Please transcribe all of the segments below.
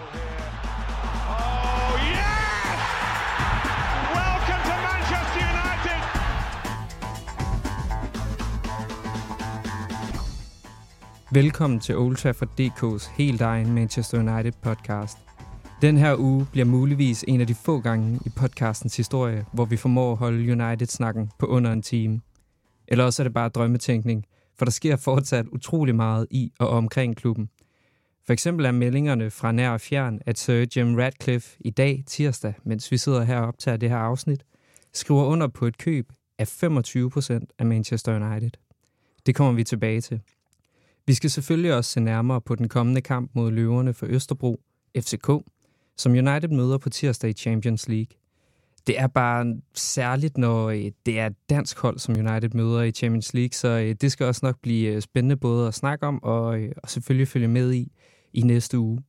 Oh, yes! Welcome to Manchester United! Velkommen til Old Trafford DK's helt egen Manchester United podcast. Den her uge bliver muligvis en af de få gange i podcastens historie, hvor vi formår at holde United-snakken på under en time. Eller også er det bare drømmetænkning, for der sker fortsat utrolig meget i og omkring klubben. For eksempel er meldingerne fra nær og fjern, at Sir Jim Ratcliffe i dag, tirsdag, mens vi sidder her og optager det her afsnit, skriver under på et køb af 25% af Manchester United. Det kommer vi tilbage til. Vi skal selvfølgelig også se nærmere på den kommende kamp mod løverne for Østerbro, FCK, som United møder på tirsdag i Champions League. Det er bare særligt, når øh, det er et dansk hold, som United møder i Champions League, så øh, det skal også nok blive øh, spændende både at snakke om og, og selvfølgelig følge med i i næste uge.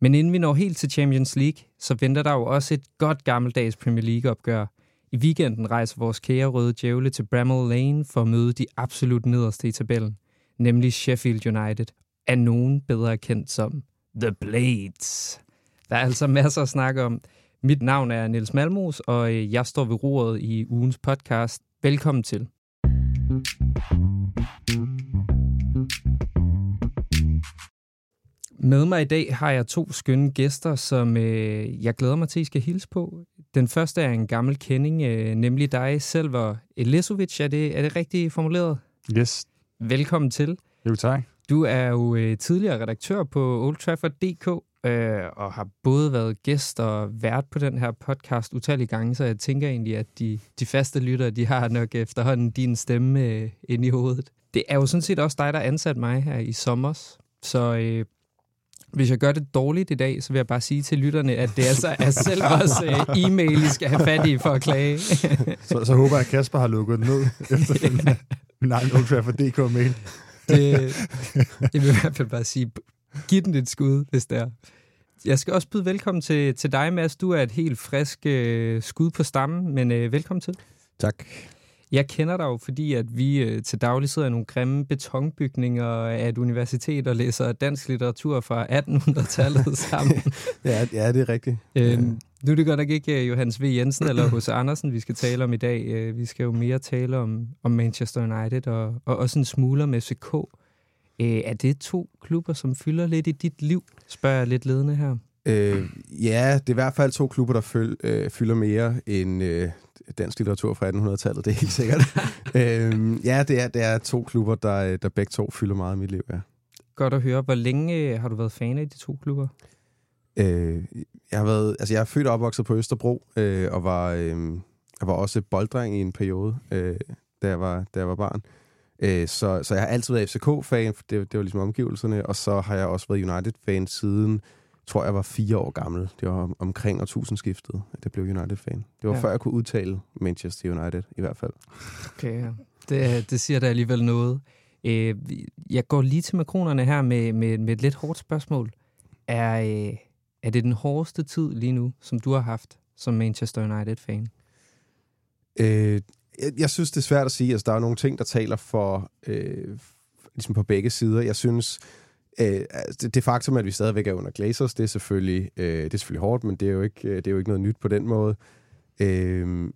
Men inden vi når helt til Champions League, så venter der jo også et godt gammeldags Premier League-opgør. I weekenden rejser vores kære røde djævle til Bramall Lane for at møde de absolut nederste i tabellen, nemlig Sheffield United, er nogen bedre kendt som The Blades. Der er altså masser at snakke om. Mit navn er Niels Malmos, og øh, jeg står ved roret i ugens podcast. Velkommen til. Med mig i dag har jeg to skønne gæster, som øh, jeg glæder mig til, at I skal hilse på. Den første er en gammel kending, øh, nemlig dig, Selver Elisovic. Er det, er det rigtigt formuleret? Yes. Velkommen til. Jo, tak. Du er jo øh, tidligere redaktør på Old Trafford.dk øh, og har både været gæst og vært på den her podcast utallige gange, så jeg tænker egentlig, at de, de faste lyttere, de har nok efterhånden din stemme øh, inde i hovedet. Det er jo sådan set også dig, der ansat mig her i sommer, så øh, hvis jeg gør det dårligt i dag, så vil jeg bare sige til lytterne, at det altså er selv også øh, e-mail, I skal have fat i for at klage. så, så håber jeg, at Kasper har lukket den ned efterfølgende. ja. Min egen Old Trafford.dk-mail. det, jeg vil i hvert fald bare sige, giv den et skud, hvis det er. Jeg skal også byde velkommen til, til dig, Mads. Du er et helt frisk øh, skud på stammen, men øh, velkommen til. Tak. Jeg kender dig jo, fordi at vi øh, til daglig sidder i nogle grimme betonbygninger af et universitet og læser dansk litteratur fra 1800-tallet sammen. ja, ja, det er rigtigt. Øhm, nu er det godt nok ikke øh, Johannes V. Jensen eller H.C. Andersen, vi skal tale om i dag. Øh, vi skal jo mere tale om, om Manchester United og, og også en smugler med FCK. Øh, er det to klubber, som fylder lidt i dit liv, spørger jeg lidt ledende her? Øh, ja, det er i hvert fald to klubber, der føl, øh, fylder mere end øh, dansk litteratur fra 1800-tallet, det er helt sikkert. øh, ja, det er, det er to klubber, der, der begge to fylder meget i mit liv, ja. Godt at høre. Hvor længe har du været fan af de to klubber? Øh, jeg har været, altså jeg er født og opvokset på Østerbro, øh, og var, øh, jeg var også bolddreng i en periode, øh, da, jeg var, da jeg var barn. Øh, så, så jeg har altid været FCK-fan, for det, det var ligesom omgivelserne, og så har jeg også været United-fan siden, tror jeg var fire år gammel. Det var omkring årtusindskiftet, at jeg blev United-fan. Det var ja. før jeg kunne udtale Manchester United, i hvert fald. Okay, ja. det, det siger da alligevel noget. Øh, jeg går lige til makronerne her med, med, med et lidt hårdt spørgsmål. Er, øh, er det den hårdeste tid lige nu, som du har haft som Manchester United-fan? Øh, jeg, jeg synes, det er svært at sige. Altså, der er nogle ting, der taler for, øh, ligesom på begge sider. Jeg synes, øh, altså, det, det faktum, at vi stadigvæk er under Glazers, det er selvfølgelig, øh, det er selvfølgelig hårdt, men det er, jo ikke, øh, det er jo ikke noget nyt på den måde. Øh,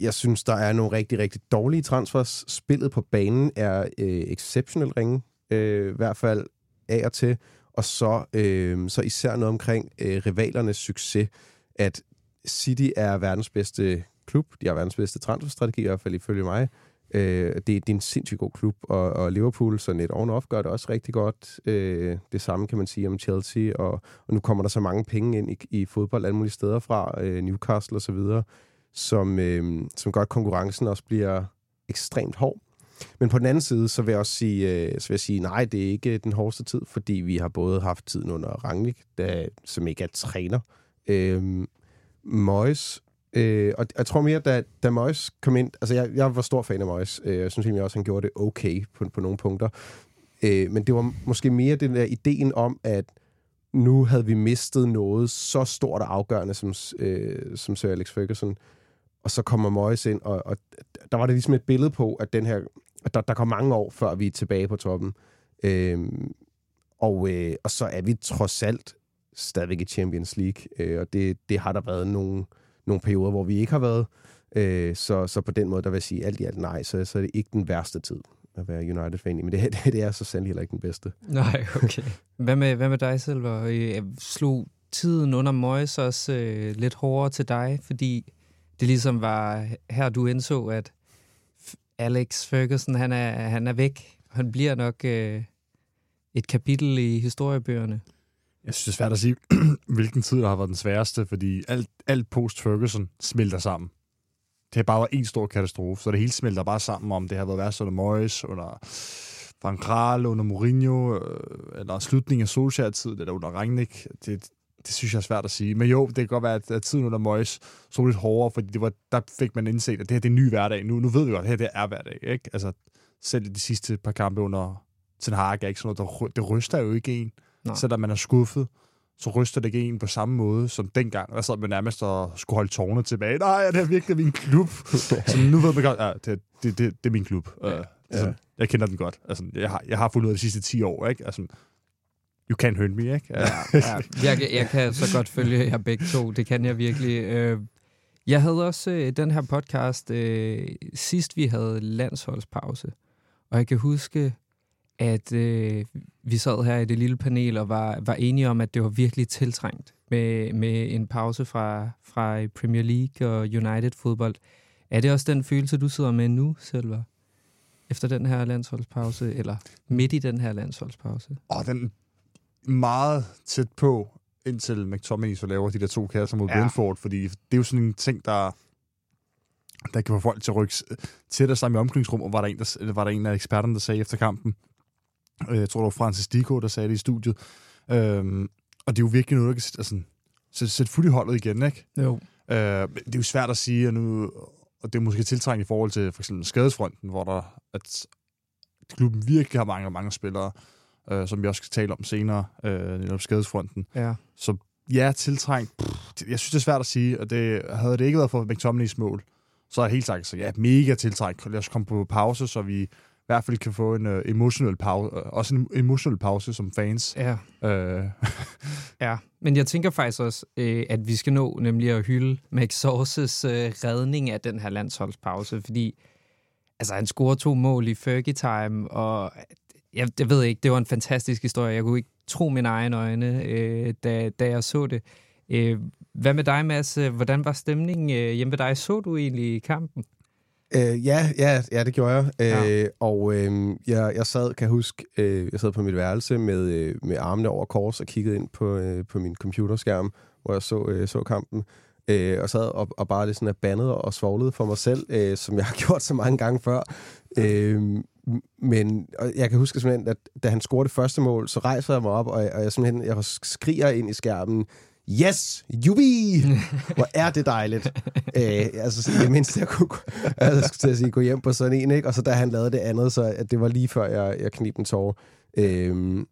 jeg synes, der er nogle rigtig, rigtig dårlige transfers. Spillet på banen er øh, exceptionelt ringe, øh, i hvert fald af og til. Og så, øh, så især noget omkring øh, rivalernes succes, at City er verdens bedste klub. De har verdens bedste transferstrategi, i hvert fald ifølge mig. Øh, det, det er en sindssygt god klub, og, og Liverpool, så net oven gør det også rigtig godt. Øh, det samme kan man sige om Chelsea, og, og nu kommer der så mange penge ind i, i fodbold alle mulige steder fra, øh, Newcastle osv., som, øh, som gør, at konkurrencen også bliver ekstremt hård. Men på den anden side, så vil jeg også sige, øh, så vil jeg sige nej, det er ikke den hårdeste tid, fordi vi har både haft tiden under Rangnick, der, som ikke er træner. Øh, Moyes, øh, og jeg tror mere, da, da Moyes kom ind, altså jeg, jeg var stor fan af Moyes, øh, jeg synes egentlig også, han gjorde det okay på, på nogle punkter, øh, men det var måske mere den der ideen om, at nu havde vi mistet noget så stort og afgørende som, øh, som Sir Alex Ferguson, og så kommer Moyes ind, og, og der var det ligesom et billede på, at den her, at der, der kom mange år, før vi er tilbage på toppen. Øh, og, øh, og så er vi trods alt stadigvæk i Champions League, øh, og det, det har der været nogle, nogle perioder, hvor vi ikke har været. Øh, så, så på den måde, der vil jeg sige alt i alt nej, så, så er det ikke den værste tid at være United-fan i, men det, det, det er så sandelig heller ikke den bedste. Nej, okay. Hvad med, hvad med dig, Silver? Jeg slog tiden under Moyes også øh, lidt hårdere til dig, fordi det ligesom var her, du indså, at Alex Ferguson, han er, han er væk. Han bliver nok øh, et kapitel i historiebøgerne. Jeg synes, det er svært at sige, hvilken tid der har været den sværeste, fordi alt, alt post-Ferguson smelter sammen. Det har bare været en stor katastrofe, så det hele smelter bare sammen, om det har været værst under Moyes, under Van Kral, under Mourinho, øh, eller slutningen af Solskjaer-tiden, eller under Rangnick. Det, det synes jeg er svært at sige. Men jo, det kan godt være, at, tiden under Moyes så lidt hårdere, fordi det var, der fik man indset, at det her det er en ny hverdag. Nu, nu ved vi godt, at det her det er hverdag. Ikke? Altså, selv de sidste par kampe under Ten Hag er ikke sådan noget, der, det ryster jo ikke en. Nej. Selvom man er skuffet, så ryster det ikke en på samme måde som dengang. Der sad man nærmest og skulle holde tårne tilbage. Nej, det er virkelig min klub. så nu ved man godt, ja, det, det, det, det er min klub. Ja. Uh, altså, ja. Jeg kender den godt. Altså, jeg, har, jeg har fundet ud af de sidste 10 år. Ikke? Altså, you can't hurt me, ikke? Ja, ja. Jeg, jeg kan så godt følge jer begge to. Det kan jeg virkelig. Øh, jeg havde også øh, den her podcast øh, sidst, vi havde landsholdspause. Og jeg kan huske, at øh, vi sad her i det lille panel og var, var enige om, at det var virkelig tiltrængt med, med en pause fra, fra Premier League og United-fodbold. Er det også den følelse, du sidder med nu, Silver? Efter den her landsholdspause, eller midt i den her landsholdspause? Åh, den meget tæt på, indtil McTominay så laver de der to kasser mod ja. Brentford, fordi det er jo sådan en ting, der der kan få folk til at rykke tættere sammen i omklædningsrum, og var der en, der, var der en af eksperterne, der sagde efter kampen, jeg tror, det var Francis Dico, der sagde det i studiet, øhm, og det er jo virkelig noget, der kan altså, sætte, sætte fuld i holdet igen, ikke? Jo. Øh, det er jo svært at sige, og, nu, og det er måske tiltrængt i forhold til for eksempel skadesfronten, hvor der, at klubben virkelig har mange, mange spillere, øh, som vi også skal tale om senere, øh, skadesfronten. Ja. Så ja, tiltrængt. Pff, jeg synes, det er svært at sige, og det, havde det ikke været for McTominays mål, så er jeg helt sagt, så ja, mega tiltrængt. Lad os komme på pause, så vi i hvert fald kan få en uh, emotional pause, uh, også en emotional pause som fans. Ja. Uh. ja, men jeg tænker faktisk også, uh, at vi skal nå nemlig at hylde Max Sources uh, redning af den her landsholdspause, fordi altså, han scorer to mål i Fergie Time, og jeg, jeg ved ikke, det var en fantastisk historie. Jeg kunne ikke tro mine egne øjne, øh, da, da jeg så det. Øh, hvad med dig, Mads? Hvordan var stemningen øh, hjemme ved dig? Så du egentlig kampen? Øh, ja, ja, ja, det gjorde jeg. Ja. Øh, og øh, jeg, jeg sad, kan jeg huske, øh, jeg sad på mit værelse med, øh, med armene over kors og kiggede ind på, øh, på min computerskærm, hvor jeg så, øh, så kampen. Øh, og sad og, og bare lidt sådan bandet og svoglede for mig selv, øh, som jeg har gjort så mange gange før. Øh, men og jeg kan huske simpelthen, at da han scorede det første mål, så rejser jeg mig op, og jeg, og jeg simpelthen jeg skriger ind i skærmen, Yes, jubi! Hvor er det dejligt. Æ, altså, det mindste, jeg kunne altså, jeg skulle til at sige, gå hjem på sådan en, ikke? Og så da han lavede det andet, så at det var lige før, jeg, jeg knib en tår. Øhm,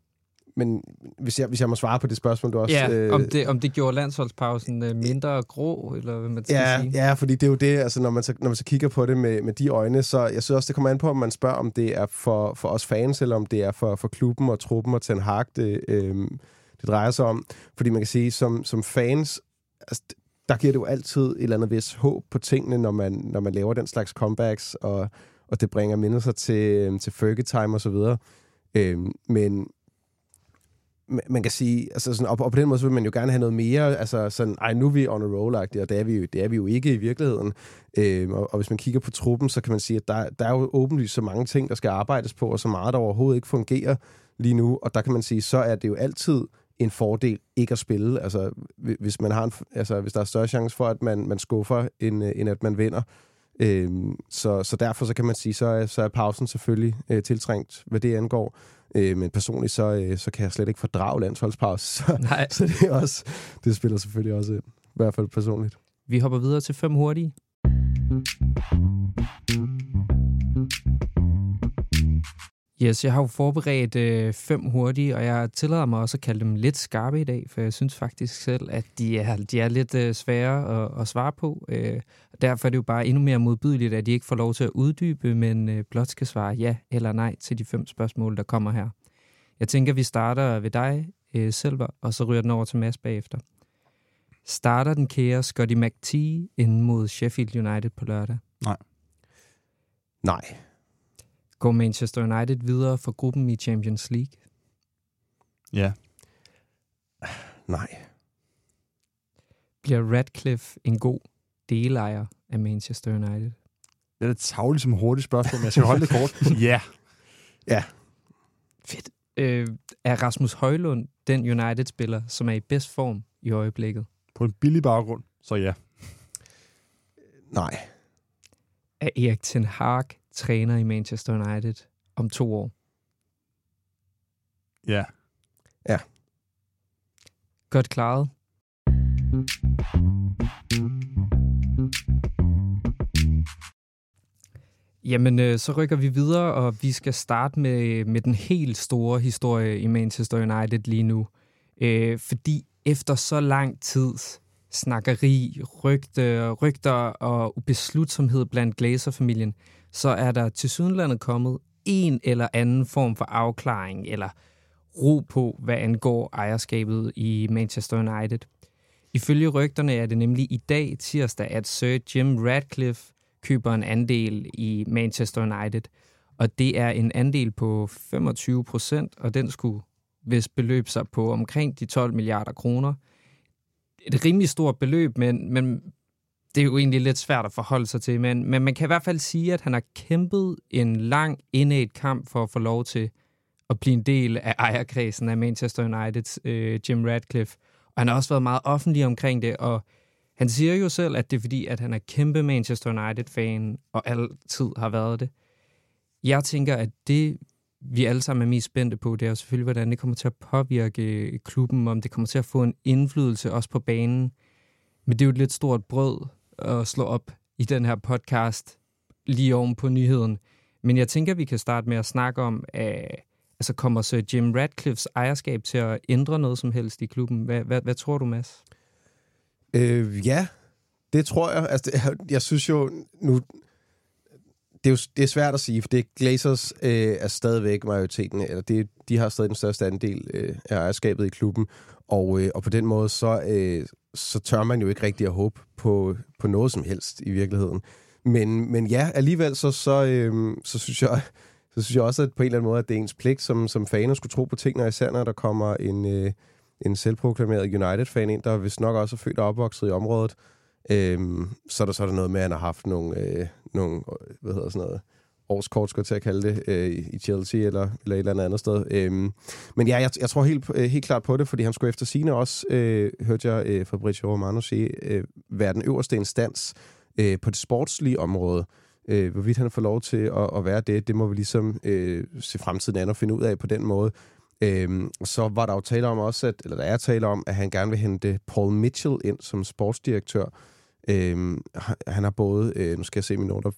men hvis jeg, hvis jeg må svare på det spørgsmål, du også... Ja, øh, om, det, om det gjorde landsholdspausen øh, mindre grå, eller hvad man skal ja, sige? Ja, fordi det er jo det, altså når man så, når man så kigger på det med, med de øjne, så jeg synes også, det kommer an på, om man spørger, om det er for, for os fans, eller om det er for, for klubben og truppen og Ten Hag, det, øh, det drejer sig om. Fordi man kan sige, som, som fans, altså, der giver det jo altid et eller andet vis håb på tingene, når man, når man laver den slags comebacks, og, og det bringer mindelser til, øhm, til Fergie Time og så videre. Øhm, men man kan sige, altså sådan, og, og på den måde så vil man jo gerne have noget mere, altså sådan, ej, nu er vi on a roll og det er vi jo, det er vi jo ikke i virkeligheden. Øhm, og, og, hvis man kigger på truppen, så kan man sige, at der, der er jo åbenlyst så mange ting, der skal arbejdes på, og så meget, der overhovedet ikke fungerer lige nu, og der kan man sige, så er det jo altid en fordel ikke at spille. Altså, hvis, man har en, altså, hvis der er større chance for, at man, man skuffer, end, end at man vinder. Øhm, så, så derfor så kan man sige, så er, så er pausen selvfølgelig øh, tiltrængt, hvad det angår. Øh, men personligt, så, øh, så kan jeg slet ikke fordrage landsholdspause. Så, Nej. så det, er også, det spiller selvfølgelig også ind. I hvert fald personligt. Vi hopper videre til fem hurtige. Yes, jeg har jo forberedt øh, fem hurtige, og jeg tillader mig også at kalde dem lidt skarpe i dag, for jeg synes faktisk selv, at de er, de er lidt øh, svære at, at svare på. Øh, derfor er det jo bare endnu mere modbydeligt, at de ikke får lov til at uddybe, men øh, blot skal svare ja eller nej til de fem spørgsmål, der kommer her. Jeg tænker, vi starter ved dig, øh, Silver, og så ryger den over til Mads bagefter. Starter den kære Scotty McTee ind mod Sheffield United på lørdag? Nej. Går Manchester United videre for gruppen i Champions League? Ja. Nej. Bliver Radcliffe en god delejer af Manchester United? Det er lidt tavligt som hurtigt spørgsmål, men jeg skal holde det kort. ja. Fedt. Øh, er Rasmus Højlund den United-spiller, som er i bedst form i øjeblikket? På en billig baggrund, så ja. Nej. Er Erik Ten Hag træner i Manchester United om to år? Ja. Godt klaret. Jamen, øh, så rykker vi videre, og vi skal starte med, med den helt store historie i Manchester United lige nu. Øh, fordi efter så lang tid snakkeri, rygte, rygter og ubeslutsomhed blandt Glazer-familien, så er der til sydenlandet kommet en eller anden form for afklaring eller ro på, hvad angår ejerskabet i Manchester United. Ifølge rygterne er det nemlig i dag, tirsdag, at Sir Jim Radcliffe køber en andel i Manchester United. Og det er en andel på 25 procent, og den skulle hvis beløb sig på omkring de 12 milliarder kroner. Et rimelig stort beløb, men, men det er jo egentlig lidt svært at forholde sig til. Men, men man kan i hvert fald sige, at han har kæmpet en lang indet kamp for at få lov til at blive en del af ejerkredsen af Manchester Uniteds øh, Jim Radcliffe. Og han har også været meget offentlig omkring det, og han siger jo selv, at det er fordi, at han er kæmpe Manchester United-fan, og altid har været det. Jeg tænker, at det, vi alle sammen er mest spændte på, det er jo selvfølgelig, hvordan det kommer til at påvirke klubben, om det kommer til at få en indflydelse også på banen. Men det er jo et lidt stort brød at slå op i den her podcast lige oven på nyheden. Men jeg tænker, vi kan starte med at snakke om, at altså kommer så Jim Radcliffes ejerskab til at ændre noget som helst i klubben? Hvad, hvad, hvad tror du, Mads? Øh, ja, det tror jeg. Altså, det, jeg synes jo, nu... Det er jo det er svært at sige, for det Glazers øh, er stadigvæk majoriteten, eller det, de har stadig den største andel øh, af ejerskabet i klubben, og, øh, og på den måde, så, øh, så tør man jo ikke rigtig at håbe på, på noget som helst i virkeligheden. Men, men ja, alligevel så, så, øh, så, synes jeg, så synes jeg også, at på en eller anden måde, at det er ens pligt som, som fan at skulle tro på tingene, især når der kommer en, øh, en selvproklameret United-fan ind, der vist nok også er født og opvokset i området. Øhm, så er der så er der noget med, at han har haft nogle, øh, nogle øh, hvad hedder sådan noget, årskort, skal jeg til at kalde det, øh, i Chelsea eller, eller et eller andet andet sted. Øhm, men ja, jeg, jeg tror helt, øh, helt klart på det, fordi han skulle efter sine også, øh, hørte jeg øh, Fabrizio Romano sige, øh, være den øverste instans øh, på det sportslige område. Øh, hvorvidt han får lov til at, at være det, det må vi ligesom øh, se fremtiden an og finde ud af på den måde. Øhm, så var der jo tale om også, at, eller der er tale om, at han gerne vil hente Paul Mitchell ind som sportsdirektør. Øhm, han har både, øh, nu skal jeg se mine noter,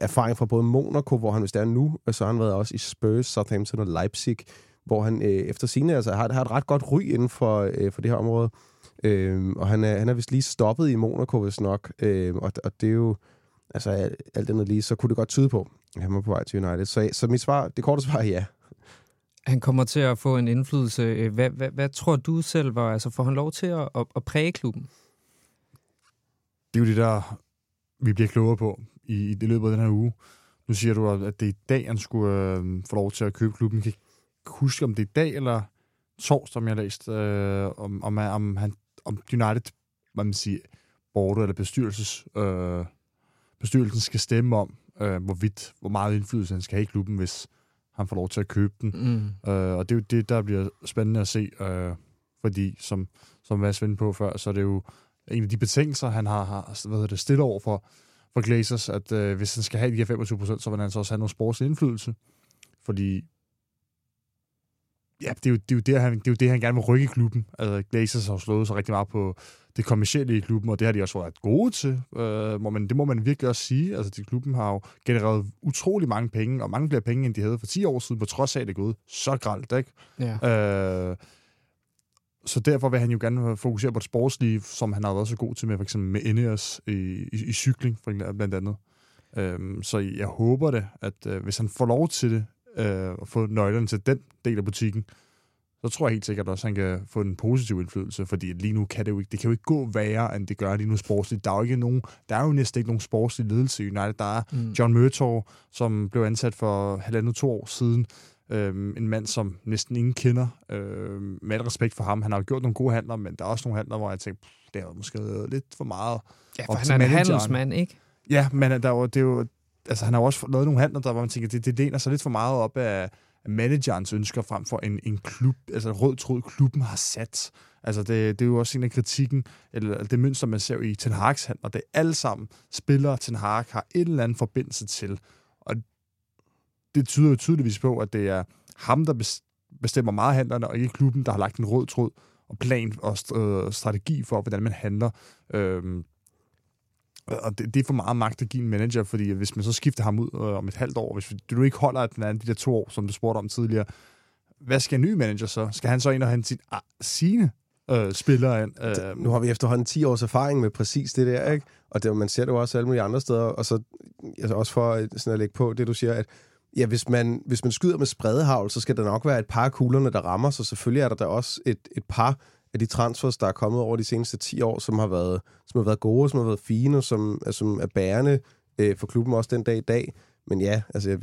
erfaring fra både Monaco, hvor han vist er nu, og så har han været også i Spurs, Southampton og Leipzig, hvor han øh, efter sine altså, har, har et ret godt ry inden for, øh, for det her område. Øhm, og han er, han er vist lige stoppet i Monaco, hvis nok. Øhm, og, og det er jo, altså alt andet lige, så kunne det godt tyde på, at han var på vej til United. Så, så mit svar, det korte svar er ja. Han kommer til at få en indflydelse. Hvad, hvad, hvad tror du selv var? Altså, får han lov til at, at, at præge klubben? Det er jo det, der vi bliver klogere på i, i det løbet af den her uge. Nu siger du, at det er i dag, han skulle øh, få lov til at købe klubben. Jeg kan ikke huske, om det er i dag eller torsdag, om jeg har læst, øh, om, om, om, han, om United, hvad man siger, board eller bestyrelses, øh, bestyrelsen skal stemme om, øh, hvorvidt, hvor meget indflydelse han skal have i klubben, hvis han får lov til at købe den. Mm. Øh, og det er jo det, der bliver spændende at se, øh, fordi som, som Mads vendte på før, så er det jo en af de betingelser, han har, har hvad hedder det, stillet over for, for Glazers, at øh, hvis han skal have de her 25 procent, så vil han altså også have noget sportslig indflydelse. Fordi ja, det er, jo, det, er jo det, han, det er jo det, han gerne vil rykke i klubben. Altså, Glazers har slået sig rigtig meget på det kommercielle i klubben, og det har de også været gode til. Øh, må man, det må man virkelig også sige. Altså, de klubben har jo genereret utrolig mange penge, og mange flere penge, end de havde for 10 år siden, på trods af, at det er gået så gralt, ikke? Ja. Øh, så derfor vil han jo gerne fokusere på det sportslige, som han har været så god til med, for eksempel med Ineos i, i, i cykling, for eksempel, blandt andet. Øhm, så jeg håber det, at øh, hvis han får lov til det, øh, at få nøglerne til den del af butikken, så så tror jeg helt sikkert også, at han kan få en positiv indflydelse, fordi lige nu kan det jo ikke, det kan jo ikke gå værre, end det gør lige nu sportsligt. Der er jo, ikke nogen, der er jo næsten ikke nogen sportslig ledelse i United. Der er mm. John Murtaugh, som blev ansat for halvandet to år siden, Øhm, en mand, som næsten ingen kender. Øhm, med al respekt for ham. Han har jo gjort nogle gode handler, men der er også nogle handler, hvor jeg tænker, det er måske lidt for meget. Ja, for han er en handelsmand, ikke? Ja, men der var, det er jo, altså, han har jo også lavet nogle handler, der hvor man tænker, det, det læner sig lidt for meget op af managerens ønsker frem for en, en klub, altså rød tråd, klubben har sat. Altså det, det er jo også en af kritikken, eller det mønster, man ser i Ten Hag's handler. Det er alle sammen spillere, Ten Hag har en eller anden forbindelse til. Det tyder jo tydeligvis på, at det er ham, der bestemmer meget handlerne, og ikke klubben, der har lagt en rød tråd og plan og øh, strategi for, hvordan man handler. Øhm, og det, det er for meget magt at give en manager, fordi hvis man så skifter ham ud øh, om et halvt år, hvis du ikke holder den anden de der to år, som du spurgte om tidligere, hvad skal en ny manager så? Skal han så ind og hente sin, ah, sine øh, spillere ind? Øh, nu har vi efterhånden 10 års erfaring med præcis det der, ikke? Og det, man ser det jo også alle mulige andre steder, og så altså også for sådan at lægge på det, du siger, at Ja, hvis man, hvis man skyder med spredehavl, så skal der nok være et par af kuglerne, der rammer, så selvfølgelig er der da også et, et par af de transfers, der er kommet over de seneste 10 år, som har været, som har været gode, som har været fine, som, som er bærende øh, for klubben også den dag i dag. Men ja, altså, jeg,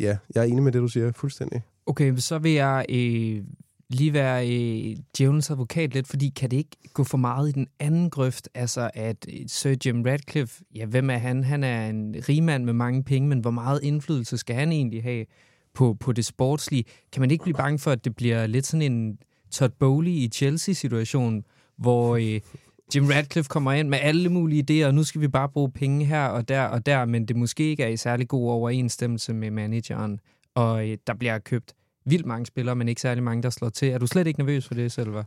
ja, jeg er enig med det, du siger, fuldstændig. Okay, så vil jeg øh, lige være øh, djævelens advokat lidt, fordi kan det ikke gå for meget i den anden grøft? Altså, at øh, Sir Jim Radcliffe, ja, hvem er han? Han er en rigmand med mange penge, men hvor meget indflydelse skal han egentlig have på, på det sportslige? Kan man ikke blive bange for, at det bliver lidt sådan en Todd Bowley i Chelsea-situation, hvor øh, Jim Radcliffe kommer ind med alle mulige idéer, og nu skal vi bare bruge penge her og der og der, men det måske ikke er i særlig god overensstemmelse med manageren, og øh, der bliver købt vildt mange spillere, men ikke særlig mange, der slår til. Er du slet ikke nervøs for det, Selva?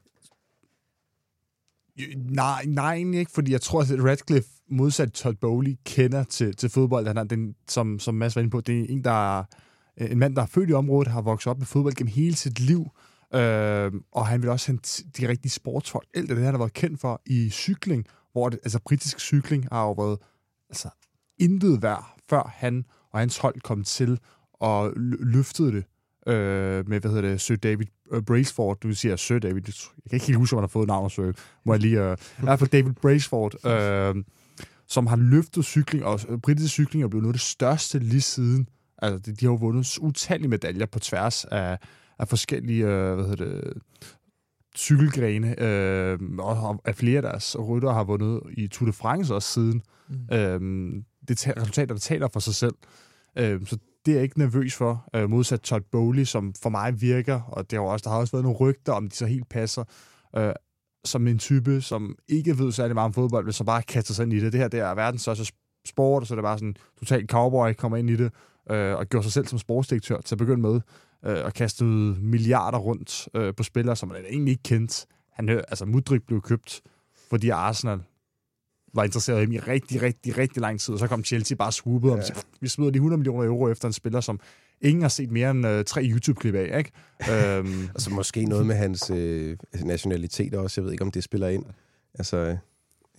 Øh, nej, nej, egentlig ikke, fordi jeg tror, at Radcliffe modsat Todd Bowley kender til, til fodbold. Han er den, som, som Mads var inde på, det er en, der er, en mand, der er født i området, har vokset op med fodbold gennem hele sit liv, øh, og han vil også have de rigtige sportsfolk. Alt det, han har været kendt for i cykling, hvor det, altså britisk cykling har jo været altså, intet værd, før han og hans hold kom til og løftede det øh, med, hvad hedder det, Sir David uh, Braceford, du siger Sir David, jeg kan ikke helt huske, om han har fået navnet, så må jeg lige, uh, i hvert fald David Braceford, øh, som har løftet cykling, og uh, britisk cykling er blevet noget af det største lige siden. Altså, de, de har jo vundet utallige medaljer på tværs af, af forskellige, uh, hvad hedder det, cykelgrene, øh, og at flere af deres rytter har vundet i Tour de France også siden. Mm. Øh, det er resultater, der taler for sig selv. Øh, så det er jeg ikke nervøs for, øh, modsat Todd Bowley, som for mig virker, og det har også, der har også været nogle rygter, om de så helt passer, øh, som en type, som ikke ved særlig meget om fodbold, men som bare kaster sig ind i det. Det her det er verdens største sport, og så er det bare sådan totalt cowboy, kommer ind i det, øh, og gjorde sig selv som sportsdirektør til at begynde med, øh, og kastede milliarder rundt øh, på spillere, som man egentlig ikke kendte. Han, øh, altså, Mudrik blev købt, fordi Arsenal var interesseret i i rigtig, rigtig, rigtig lang tid, og så kom Chelsea bare swoopet ja. om, vi smider de 100 millioner euro efter en spiller, som ingen har set mere end uh, tre YouTube-klip af, ikke? øhm. Altså måske noget med hans øh, nationalitet også, jeg ved ikke, om det spiller ind. Altså,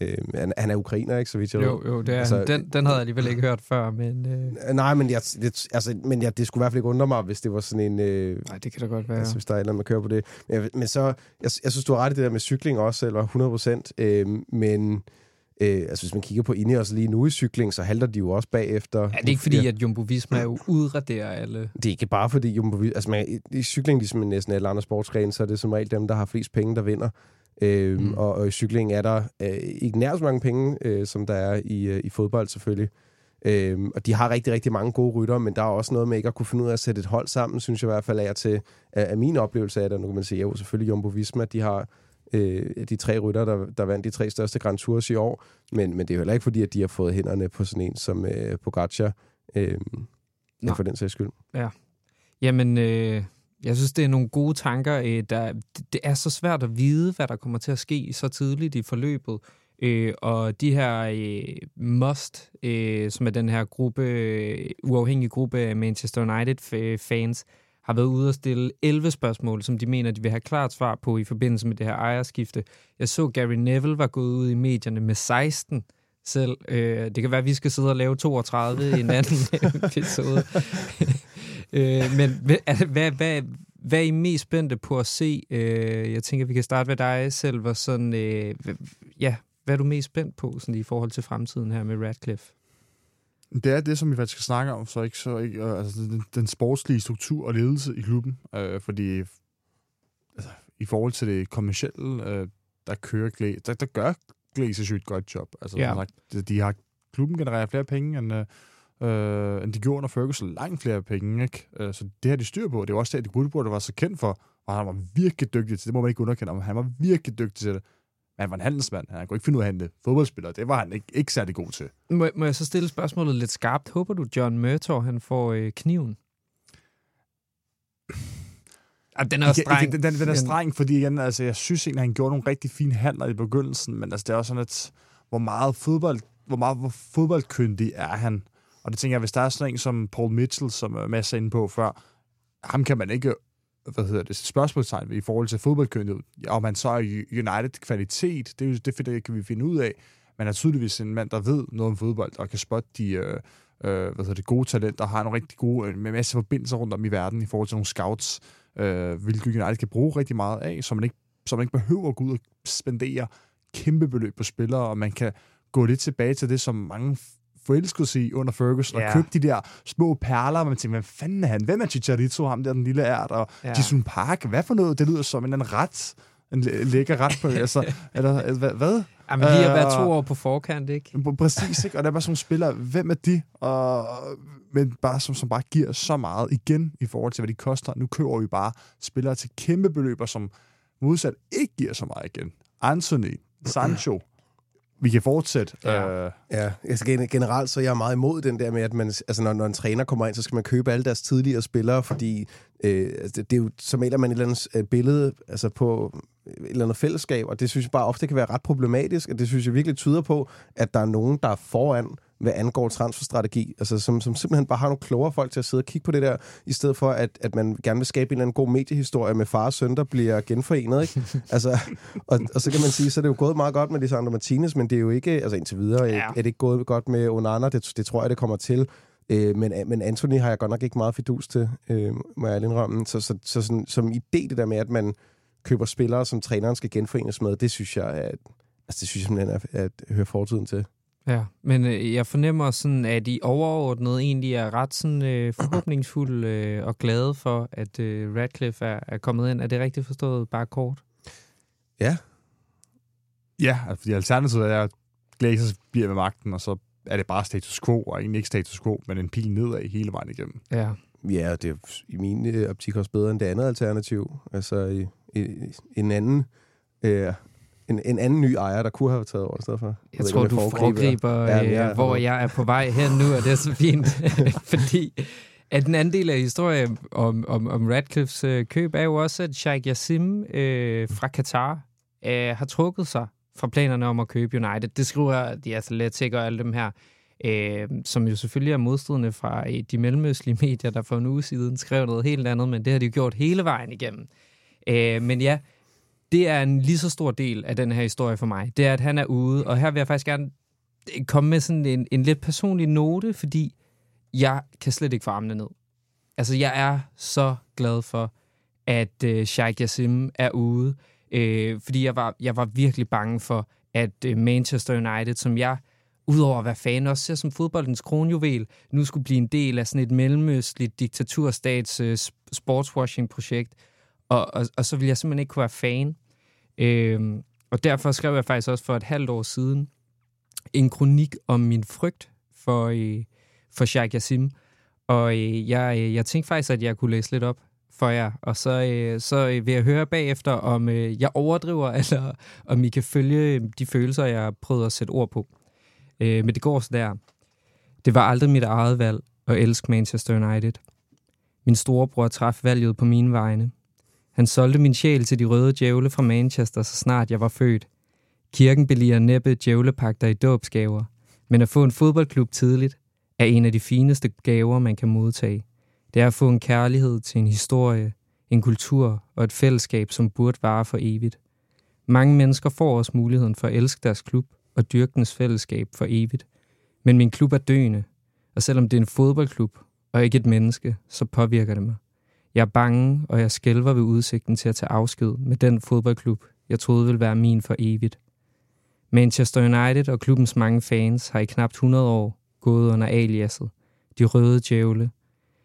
øh, han, han er ukrainer, ikke, så vidt jeg Jo, jo, det er altså, Den, den havde jeg alligevel ikke hørt før, men... Øh... Nej, men, jeg, det, altså, men jeg, det skulle i hvert fald ikke undre mig, hvis det var sådan en... Øh, Nej, det kan da godt være. Altså, hvis der er et eller andet, man kører på det. Men, men så, jeg, jeg synes, du har ret i det der med cykling også, eller 100 procent, øh, men Øh, altså hvis man kigger på Ineos lige nu i cykling, så halter de jo også bagefter. Er det ikke fordi, at Jumbo Visma jo udraderer alle? Det er ikke bare fordi Jumbo Visma... Altså man, i cykling, ligesom i næsten alle andre sportsgrene, så er det som regel dem, der har flest penge, der vinder. Øh, mm. og, og i cykling er der øh, ikke nær så mange penge, øh, som der er i, øh, i fodbold selvfølgelig. Øh, og de har rigtig, rigtig mange gode rytter, men der er også noget med ikke at kunne finde ud af at sætte et hold sammen, synes jeg i hvert fald er til af, af min oplevelse af det. Nu kan man sige, jo selvfølgelig Jumbo Visma, de har øh, de tre rytter, der, der vandt de tre største Grand Tours i år. Men, men det er jo heller ikke fordi, at de har fået hænderne på sådan en som øh, Pogacar. Øh, for den sags skyld. Ja. Jamen, øh, jeg synes, det er nogle gode tanker. Øh, der, det er så svært at vide, hvad der kommer til at ske så tidligt i forløbet. Øh, og de her øh, Must, øh, som er den her gruppe, øh, uafhængige gruppe af Manchester United-fans, har været ude og stille 11 spørgsmål, som de mener, de vil have klart svar på i forbindelse med det her ejerskifte. Jeg så, Gary Neville var gået ud i medierne med 16 selv. Øh, det kan være, at vi skal sidde og lave 32 i en anden episode. øh, men hvad, hvad, hvad, hvad er I mest spændte på at se? Øh, jeg tænker, vi kan starte med dig selv. Sådan, øh, ja, hvad er du mest spændt på sådan, i forhold til fremtiden her med Radcliffe? Det er det, som vi faktisk skal snakke om, så ikke, så ikke øh, altså, den, den sportslige struktur og ledelse i klubben. Øh, fordi altså, i forhold til det kommercielle, øh, der kører Glæ, der, der gør jo et godt job. Altså, Ja. sagt, de har klubben genererer flere penge, end, øh, øh, end de gjorde under Ferguson. Langt flere penge, ikke? Øh, så det har de styr på. Det var også det, at Woodward var så kendt for, og han var virkelig dygtig til det. må man ikke underkende, men han var virkelig dygtig til det. Men han var en handelsmand. Han kunne ikke finde ud af at handle fodboldspillere. Det var han ikke, ikke særlig god til. Må, må jeg så stille spørgsmålet lidt skarpt? Håber du, John Murtaugh, han får øh, kniven? Ah, den er også streng. Den, den, den er streng, fordi igen, altså, jeg synes egentlig, at han gjorde nogle rigtig fine handler i begyndelsen, men altså, det er også sådan, at hvor meget fodbold, hvor meget hvor fodboldkyndig er han? Og det tænker jeg, hvis der er sådan en som Paul Mitchell, som er Mads er inde på før, ham kan man ikke hvad hedder det, spørgsmålstegn i forhold til fodboldkyndighed. Om man så er United-kvalitet, det, er det, det kan vi finde ud af. Men er tydeligvis en mand, der ved noget om fodbold, og kan spotte de øh, øh, hvad hedder det, gode talenter, og har nogle rigtig gode, øh, med masse forbindelser rundt om i verden i forhold til nogle scouts, øh, hvilket United kan bruge rigtig meget af, så man ikke, så man ikke behøver at gå ud og spendere kæmpe beløb på spillere, og man kan gå lidt tilbage til det, som mange forelskede sig i under Ferguson, Ja. og købe de der små perler, og man tænker, hvad fanden er han? Hvem er Chicharito, ham der, den lille ært, og Ja. ja. Jason Park, hvad for noget? Det lyder som en anden ret, en læ- lækker ret på, altså, eller, altså, hvad? hvad? Jamen, lige at være Øh, to år på forkant, ikke? Præcis, ikke? Og der er bare sådan nogle spillere, hvem er de? Og, men bare, som, som bare giver så meget igen i forhold til, hvad de koster. Nu køber vi bare spillere til kæmpe beløber, som modsat ikke giver så meget igen. Anthony, Sancho, vi kan fortsætte. Ja. Øh, Ja, altså gen- generelt så er jeg meget imod den der med, at man, altså når, når en træner kommer ind, så skal man købe alle deres tidligere spillere, fordi øh, altså det, det er jo, så maler man et eller andet øh, billede altså på et eller andet fællesskab, og det synes jeg bare ofte kan være ret problematisk, og det synes jeg virkelig tyder på, at der er nogen, der er foran, hvad angår transferstrategi, altså som, som simpelthen bare har nogle klogere folk til at sidde og kigge på det der, i stedet for, at, at man gerne vil skabe en eller anden god mediehistorie med far og søn, der bliver genforenet, ikke? altså, og, og så kan man sige, så er det jo gået meget godt med Lisandro Martinez, men det er jo ikke, altså indtil videre, Ja. er det ikke gået godt med Onana, det, det tror jeg, det kommer til. Øh, men, men Anthony har jeg godt nok ikke meget fidus til, øh, må jeg indrømme. Så, så, så sådan, som idé, det der med, at man køber spillere, som træneren skal genforenes med, det synes jeg, at, altså, det synes jeg simpelthen er, at høre fortiden til. Ja, men øh, jeg fornemmer sådan, at I overordnet egentlig er ret sådan, øh, forhåbningsfulde øh, og glade for, at øh, Radcliffe er, er kommet ind. Er det rigtigt forstået, bare kort? Ja, ja, altså, fordi alternativet er, at Glazers bliver med magten, og så er det bare status quo, og egentlig ikke status quo, men en pil nedad hele vejen igennem. Ja. ja det er i min øh, optik også bedre end det andet alternativ. Altså i, i, en anden... Øh, en, en anden ny ejer, der kunne have taget over i stedet for. Jeg, jeg ikke, tror, om du foregriber, Ja, øh, jeg- hvor jeg er på vej hen nu, og det er så fint. Fordi at den anden del af historien om, om, om Radcliffes øh, køb er jo også, at Sheikh Yassim øh, fra Katar øh, har trukket sig fra planerne om at købe United. Det skriver de Athletic og alle dem her, øh, som jo selvfølgelig er modstridende fra øh, de mellemøstlige medier, der for en uge siden skrev noget helt andet, men det har de jo gjort hele vejen igennem. Øh, men ja, det er en lige så stor del af den her historie for mig. Det er, at han er ude, og her vil jeg faktisk gerne øh, komme med sådan en, en lidt personlig note, fordi jeg kan slet ikke få armene ned. Altså, jeg er så glad for, at øh, Sheikh Yassim er ude, øh, fordi jeg var, jeg var virkelig bange for, at øh, Manchester United, som jeg udover at være fan, også ser som fodboldens kronjuvel, nu skulle blive en del af sådan et mellemøstligt diktaturstats øh, sportswashing-projekt, og, og, og så ville jeg simpelthen ikke kunne være fan. Øh, og derfor skrev jeg faktisk også for et halvt år siden en kronik om min frygt for, øh, for Sheikh Yassim. Og øh, jeg, øh, jeg tænkte faktisk, at jeg kunne læse lidt op for jer, og så, øh, så øh, vil jeg høre bagefter, om øh, jeg overdriver, eller om I kan følge øh, de følelser, jeg prøvede at sætte ord på. Øh, men det går så der. Det var aldrig mit eget valg at elske Manchester United. Min storebror traf valget på mine vegne. Han solgte min sjæl til de røde djævle fra Manchester, så snart jeg var født. Kirken beliger næppe djævlepagter i dåbsgaver, men at få en fodboldklub tidligt er en af de fineste gaver, man kan modtage. Det er at få en kærlighed til en historie, en kultur og et fællesskab, som burde vare for evigt. Mange mennesker får også muligheden for at elske deres klub og dyrke dens fællesskab for evigt. Men min klub er døende, og selvom det er en fodboldklub og ikke et menneske, så påvirker det mig. Jeg er bange, og jeg skælver ved udsigten til at tage afsked med den fodboldklub, jeg troede ville være min for evigt. Manchester United og klubbens mange fans har i knap 100 år gået under aliaset, de røde djævle.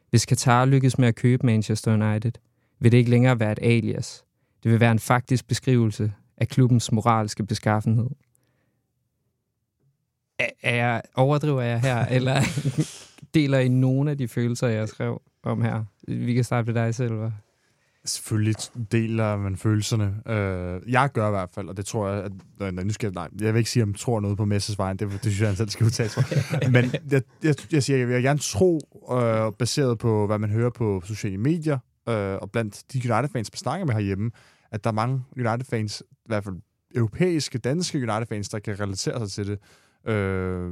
Hvis Qatar lykkes med at købe Manchester United, vil det ikke længere være et alias. Det vil være en faktisk beskrivelse af klubbens moralske beskaffenhed. Er, er jeg, overdriver jeg her, eller deler I nogle af de følelser, jeg skrev om her? Vi kan starte med dig selv, hva'? Selvfølgelig deler man følelserne. Øh, jeg gør i hvert fald, og det tror jeg, at, nej, nu skal jeg, nej, jeg vil ikke sige, at jeg tror noget på Messes vejen, det, det synes jeg, han selv skal udtale sig. Men jeg, jeg, jeg siger, jeg vil gerne tro, øh, baseret på, hvad man hører på sociale medier, øh, og blandt de United-fans, man snakker med herhjemme, at der er mange United-fans, i hvert fald europæiske, danske United-fans, der kan relatere sig til det. Øh,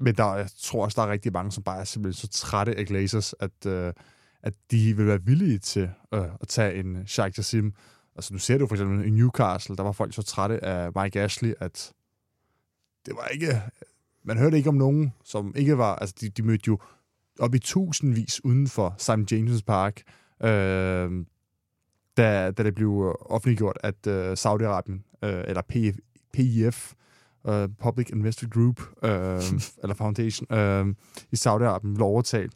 men der, jeg tror også, der er rigtig mange, som bare er simpelthen så trætte af Glazers, at, øh, at de vil være villige til øh, at tage en Sheikh Jassim. Altså, nu ser du for eksempel i Newcastle, der var folk så trætte af Mike Ashley, at det var ikke... Man hørte ikke om nogen, som ikke var... Altså, de, de mødte jo op i tusindvis uden for St. James' Park, øh, da, da det blev offentliggjort, at øh, Saudi-Arabien, øh, eller PF, PIF, uh, Public Investor Group, uh, eller Foundation, uh, i Saudi-Arabien blev overtalt,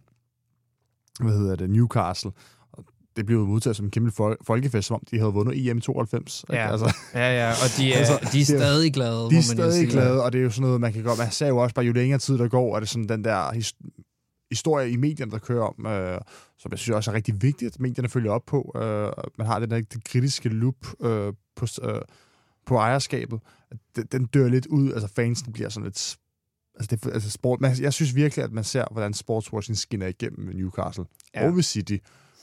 hvad hedder det, Newcastle. Og det blev modtaget som en kæmpe fol- folkefest, som om de havde vundet EM i 92. Ja, Altså, ja, ja, og de er, Altså, de er stadig glade, de er man stadig sige. glade, og det er jo sådan noget, man kan godt... Man ser jo også bare, jo længere tid der går, er det sådan den der his- historie i medierne, der kører om, øh, som jeg synes også er rigtig vigtigt, at medierne følger op på. Øh, man har den der det kritiske loop øh, på, øh, på ejerskabet. Den, den dør lidt ud, altså fansen bliver sådan lidt... Altså, det, altså sport, man, jeg synes virkelig, at man ser, hvordan sportswashing skinner igennem med Newcastle. Ja. Og ved City.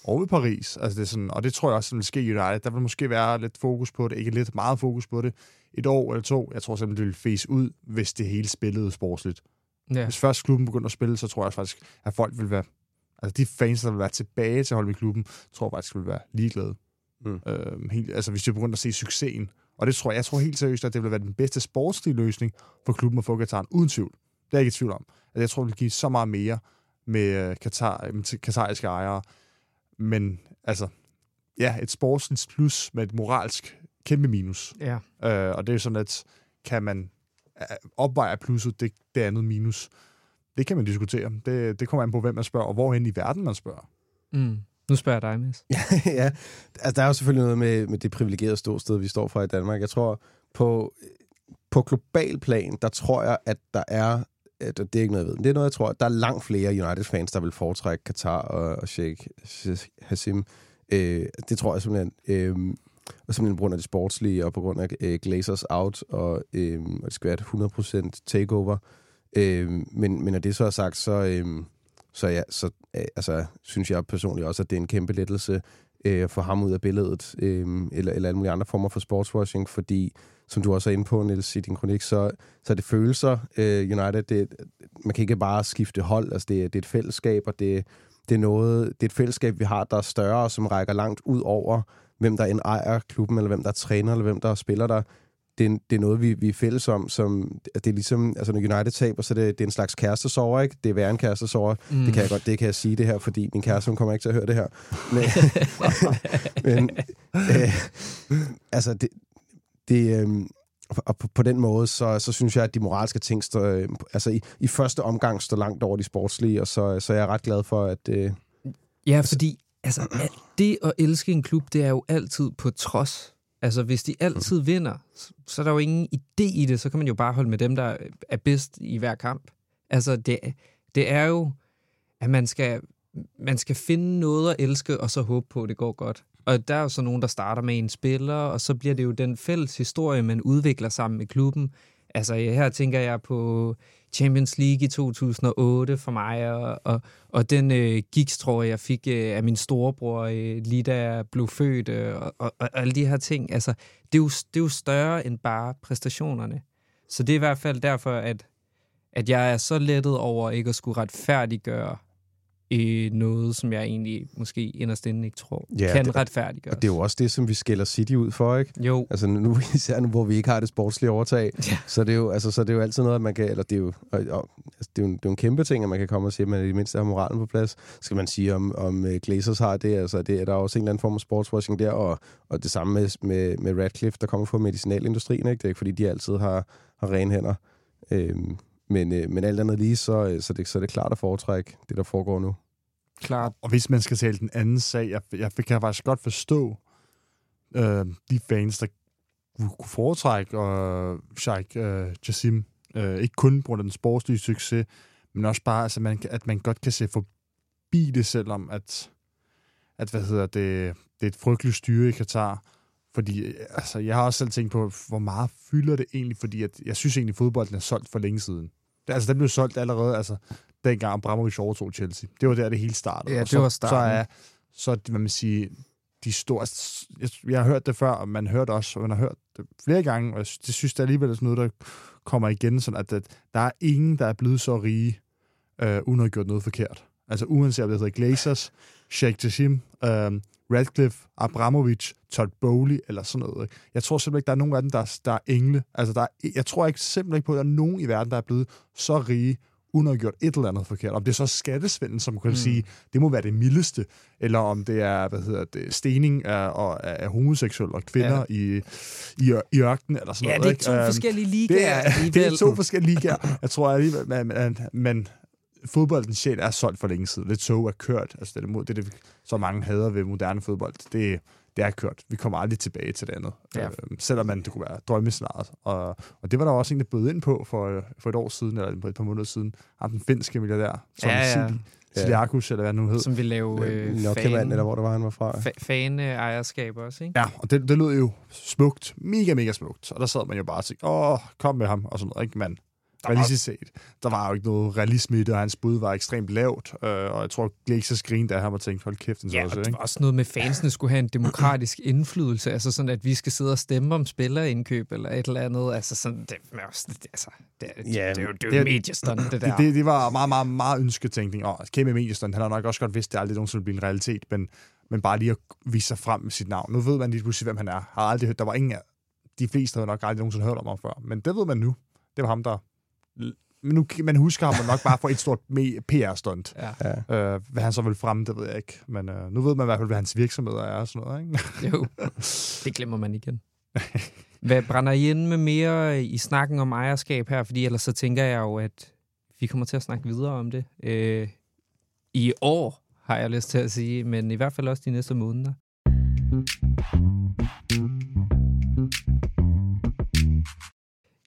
Og ved Paris. Altså, det er sådan, og det tror jeg også, vil ske i United. Der vil måske være lidt fokus på det. Ikke lidt meget fokus på det. Et år eller to. Jeg tror simpelthen, det vil face ud, hvis det hele spillede sportsligt. Ja. Hvis først klubben begynder at spille, så tror jeg faktisk, at folk vil være... Altså de fans, der vil være tilbage til at holde ved klubben, tror jeg faktisk vil være ligeglade. Mm. Øh, helt, altså hvis de begynder at se succesen. Og det tror jeg, jeg tror helt seriøst, at det vil være den bedste sportslige løsning for klubben at få Katar, uden tvivl. Det er jeg ikke i tvivl om. At jeg tror, det vil give så meget mere med øh, Katar, med til katariske ejere. Men altså, ja, et sportsligt plus med et moralsk kæmpe minus. ja. Øh, og det er sådan, at kan man øh, opveje plusset, det, det andet minus, det kan man diskutere. Det, det kommer an på, hvem man spørger, og hvorhen i verden man spørger. Mm. Nu spørger jeg dig, Mads. ja, altså, der er jo selvfølgelig noget med, med det privilegerede ståsted, vi står fra i Danmark. Jeg tror, på, på global plan, der tror jeg, at der er at det er ikke noget, jeg ved. men Det er noget, jeg tror, at der er langt flere United-fans, der vil foretrække Qatar og, og Sheikh Sheikh Hassim. Øh, det tror jeg simpelthen. Øh, og simpelthen på grund af det sportslige, og på grund af øh, Glazers out, og, øh, og det skal være et 100% takeover. Øh, men, men når det så er sagt, så, øh, så, ja, så øh, altså, synes jeg personligt også, at det er en kæmpe lettelse øh, at få ham ud af billedet, øh, eller, eller alle mulige andre former for sportswashing, fordi, som du også er inde på, Niels, i din kronik, så, så er det følelser. Øh, United, det, man kan ikke bare skifte hold, altså det, det er et fællesskab, og det, det, er noget, det er et fællesskab, vi har, der er større, og som rækker langt ud over, hvem der end ejer klubben, eller hvem der træner, eller hvem der spiller der. Det er, det er noget, vi, vi er fælles om, som det er ligesom, altså når United taber, så det, det er en slags kærestesover, ikke? Det er værre en kærestesover. Mm. Det kan jeg godt, det kan jeg sige det her, fordi min kæreste, hun kommer ikke til at høre det her. Men, men øh, altså, det, det øh, og på, på den måde, så, så synes jeg, at de moralske ting står, øh, altså i, i første omgang står langt over de sportslige, og så, så er jeg ret glad for, at... Øh, Ja, fordi altså, at det at elske en klub, det er jo altid på trods. Altså, hvis de altid vinder, så- så er der jo ingen idé i det. Så kan man jo bare holde med dem, der er bedst i hver kamp. Altså, det, det er jo, at man skal, man skal finde noget at elske, og så håbe på, at det går godt. Og der er jo så nogen, der starter med en spiller, og så bliver det jo den fælles historie, man udvikler sammen med klubben. Altså, øh, her tænker jeg på Champions League i 2008 for mig, og, og, og den øh, gigstrøje, jeg fik øh, af min storebror, øh, lige da jeg blev født, øh, og, og, og alle de her ting. Altså, det er, jo, det er jo større end bare præstationerne. Så det er i hvert fald derfor, at, at jeg er så lettet over ikke at skulle retfærdiggøre øh, noget, som jeg egentlig måske inderst inde ikke tror, Ja, kan det- retfærdiggøres. Og det er jo også det, som vi skiller City ud for, ikke? Jo, Altså nu, især nu, hvor vi ikke har det sportslige overtag, Ja. så, er det jo, altså, så er det jo altid noget, at man kan, eller det er jo, og, og, altså, det er jo, en, det er jo en kæmpe ting, at man kan komme og sige, at man i det mindste har moralen på plads. Skal man sige, om, om uh, Glazers har det, altså det, er der også en eller anden form af sportswashing der, og, og det samme med, med, med Radcliffe, der kommer fra medicinalindustrien, ikke? Det er ikke fordi, de altid har, har rene hænder. Øhm, men, øh, men alt andet lige, så, øh, så, det, så er det klart at foretrække det, der foregår nu. klart. Og hvis man skal tale den anden sag, jeg, jeg kan faktisk godt forstå øh, de fans, der kunne foretrække øh, Sheikh øh, Jassim. Øh, ikke kun på grund af den sportslige succes, men også bare, altså, man, at man godt kan se forbi det, selvom at, at hvad hedder det, det er et frygteligt styre i Katar. Fordi øh, altså, jeg har også selv tænkt på, hvor meget fylder det egentlig, fordi at, jeg synes egentlig, at fodbolden er solgt for længe siden. Altså, den blev solgt allerede, altså, dengang Abramovich overtog Chelsea. Det var der, det hele startede. Ja, det så, var starten. Så er, så hvad man sige, de store... Jeg, jeg har hørt det før, og man har hørt også, og man har hørt det flere gange, og det synes jeg alligevel er sådan noget, der kommer igen, sådan at, at der er ingen, der er blevet så rige, øh, uden at have gjort noget forkert. Altså uanset om det hedder Glazers, Sheikh Jassim, øh, Radcliffe, Abramovich, Todd Bowley eller sådan noget. Ikke? Jeg tror simpelthen ikke, der er nogen af dem, der, er- der er engle. Altså, der er, jeg tror ikke simpelthen ikke på, at der er nogen i verden, der er blevet så rige, uden at have gjort et eller andet forkert. Om det er så skattesvindel, som kan mm. sige, det må være det mildeste, eller om det er, hvad hedder det, stening af, af, af homoseksuelle og kvinder Ja. ja. i, i, i ørkenen, eller sådan Ja, noget. det er ikke? to Øhm, forskellige det ligaer. er, det er to forskellige ligaer. Jeg tror alligevel, men, men, men fodboldens sjæl er solgt for længe siden. Det tog er kørt. Altså, det er det, mod- det, det så mange hader ved moderne fodbold. Det, det er kørt. Vi kommer aldrig tilbage til det andet. Ja. Øhm, selvom man, det kunne være drømmescenariet. Og, og det var der også en, der bød ind på for, for et år siden, eller et par måneder siden. Ham den finske milliardær, som Ja, ja. Sili- Siliakus, eller hvad nu hed. Som vil lave øh, Nokkeman, fan, eller hvor det var, han var fra. fa- fan-ejerskab også, ikke? Ja, og det, det lød jo smukt. Mega, mega smukt. Og der sad man jo bare og tænkte, åh, kom med ham, og sådan noget, ikke? Men realistisk set, der var jo ikke noget realisme i det, og hans bud var ekstremt lavt. Øh, og jeg tror, Glazers grinede af ham og tænkte, hold kæft, den så Ja, også, og det ikke? var også noget med, at fansene skulle have en demokratisk indflydelse, altså sådan, at vi skal sidde og stemme om spillerindkøb eller et eller andet. Altså sådan, det, det, altså, det, er- Ja, det, er jo, det det- det der. Det, det, det var meget, meget, meget ønsketænkning. Og kæmpe mediestund, han har nok også godt vidst, at det aldrig nogensinde ville blive en realitet, men, men bare lige at vise sig frem med sit navn. Nu ved man lige pludselig, hvem han er. Har aldrig hørt, der var ingen af, de fleste havde nok aldrig nogensinde hørt om ham før. Men det ved man nu. Det var ham, der... Men nu, man husker ham nok bare for et stort PR-stunt. Ja. Øh, hvad han så vil fremme, det ved jeg ikke. Men øh, nu ved man i hvert fald, hvad hans virksomheder er og sådan noget. Ikke? Jo, det glemmer man igen. Hvad brænder I ind med mere i snakken om ejerskab her? Fordi ellers så tænker jeg jo, at vi kommer til at snakke videre om det. Øh, I år, har jeg lyst til at sige, men i hvert fald også de næste måneder.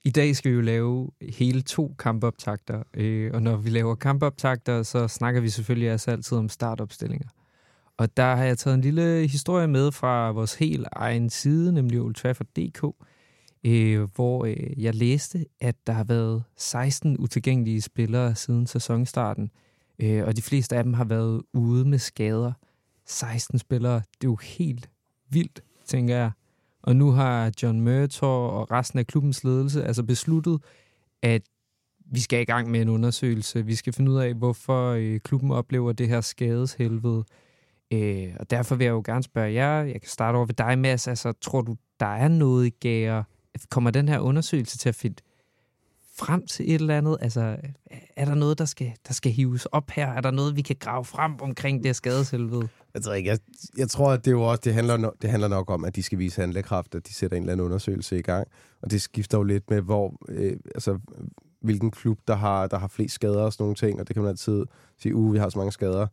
I dag skal vi jo lave hele to kampoptakter, øh, og når vi laver kampoptakter, så snakker vi selvfølgelig også altid om startopstillinger. Og der har jeg taget en lille historie med fra vores helt egen side, nemlig Old Trafford.dk, øh, hvor øh, jeg læste, at der har været 16 utilgængelige spillere siden sæsonstarten, øh, og de fleste af dem har været ude med skader. 16 spillere, det er jo helt vildt, tænker jeg. Og nu har John Murtor og resten af klubbens ledelse altså besluttet, at vi skal i gang med en undersøgelse. Vi skal finde ud af, hvorfor øh, klubben oplever det her skadeshelvede. Øh, og derfor vil jeg jo gerne spørge jer, jeg kan starte over ved dig, Mads. Altså, tror du, der er noget i gære? Kommer den her undersøgelse til at finde frem til et eller andet? Altså, er der noget, der skal, der skal hives op her? Er der noget, vi kan grave frem omkring det skadeshelvede? Jeg, tror ikke, jeg, jeg tror, at det jo også, det handler, no, det handler nok om, at de skal vise handlekraft, at de sætter en eller anden undersøgelse i gang. Og det skifter jo lidt med, hvor, øh, altså, hvilken klub, der har, der har flest skader og sådan nogle ting. Og det kan man altid sige, uh, vi har så mange skader.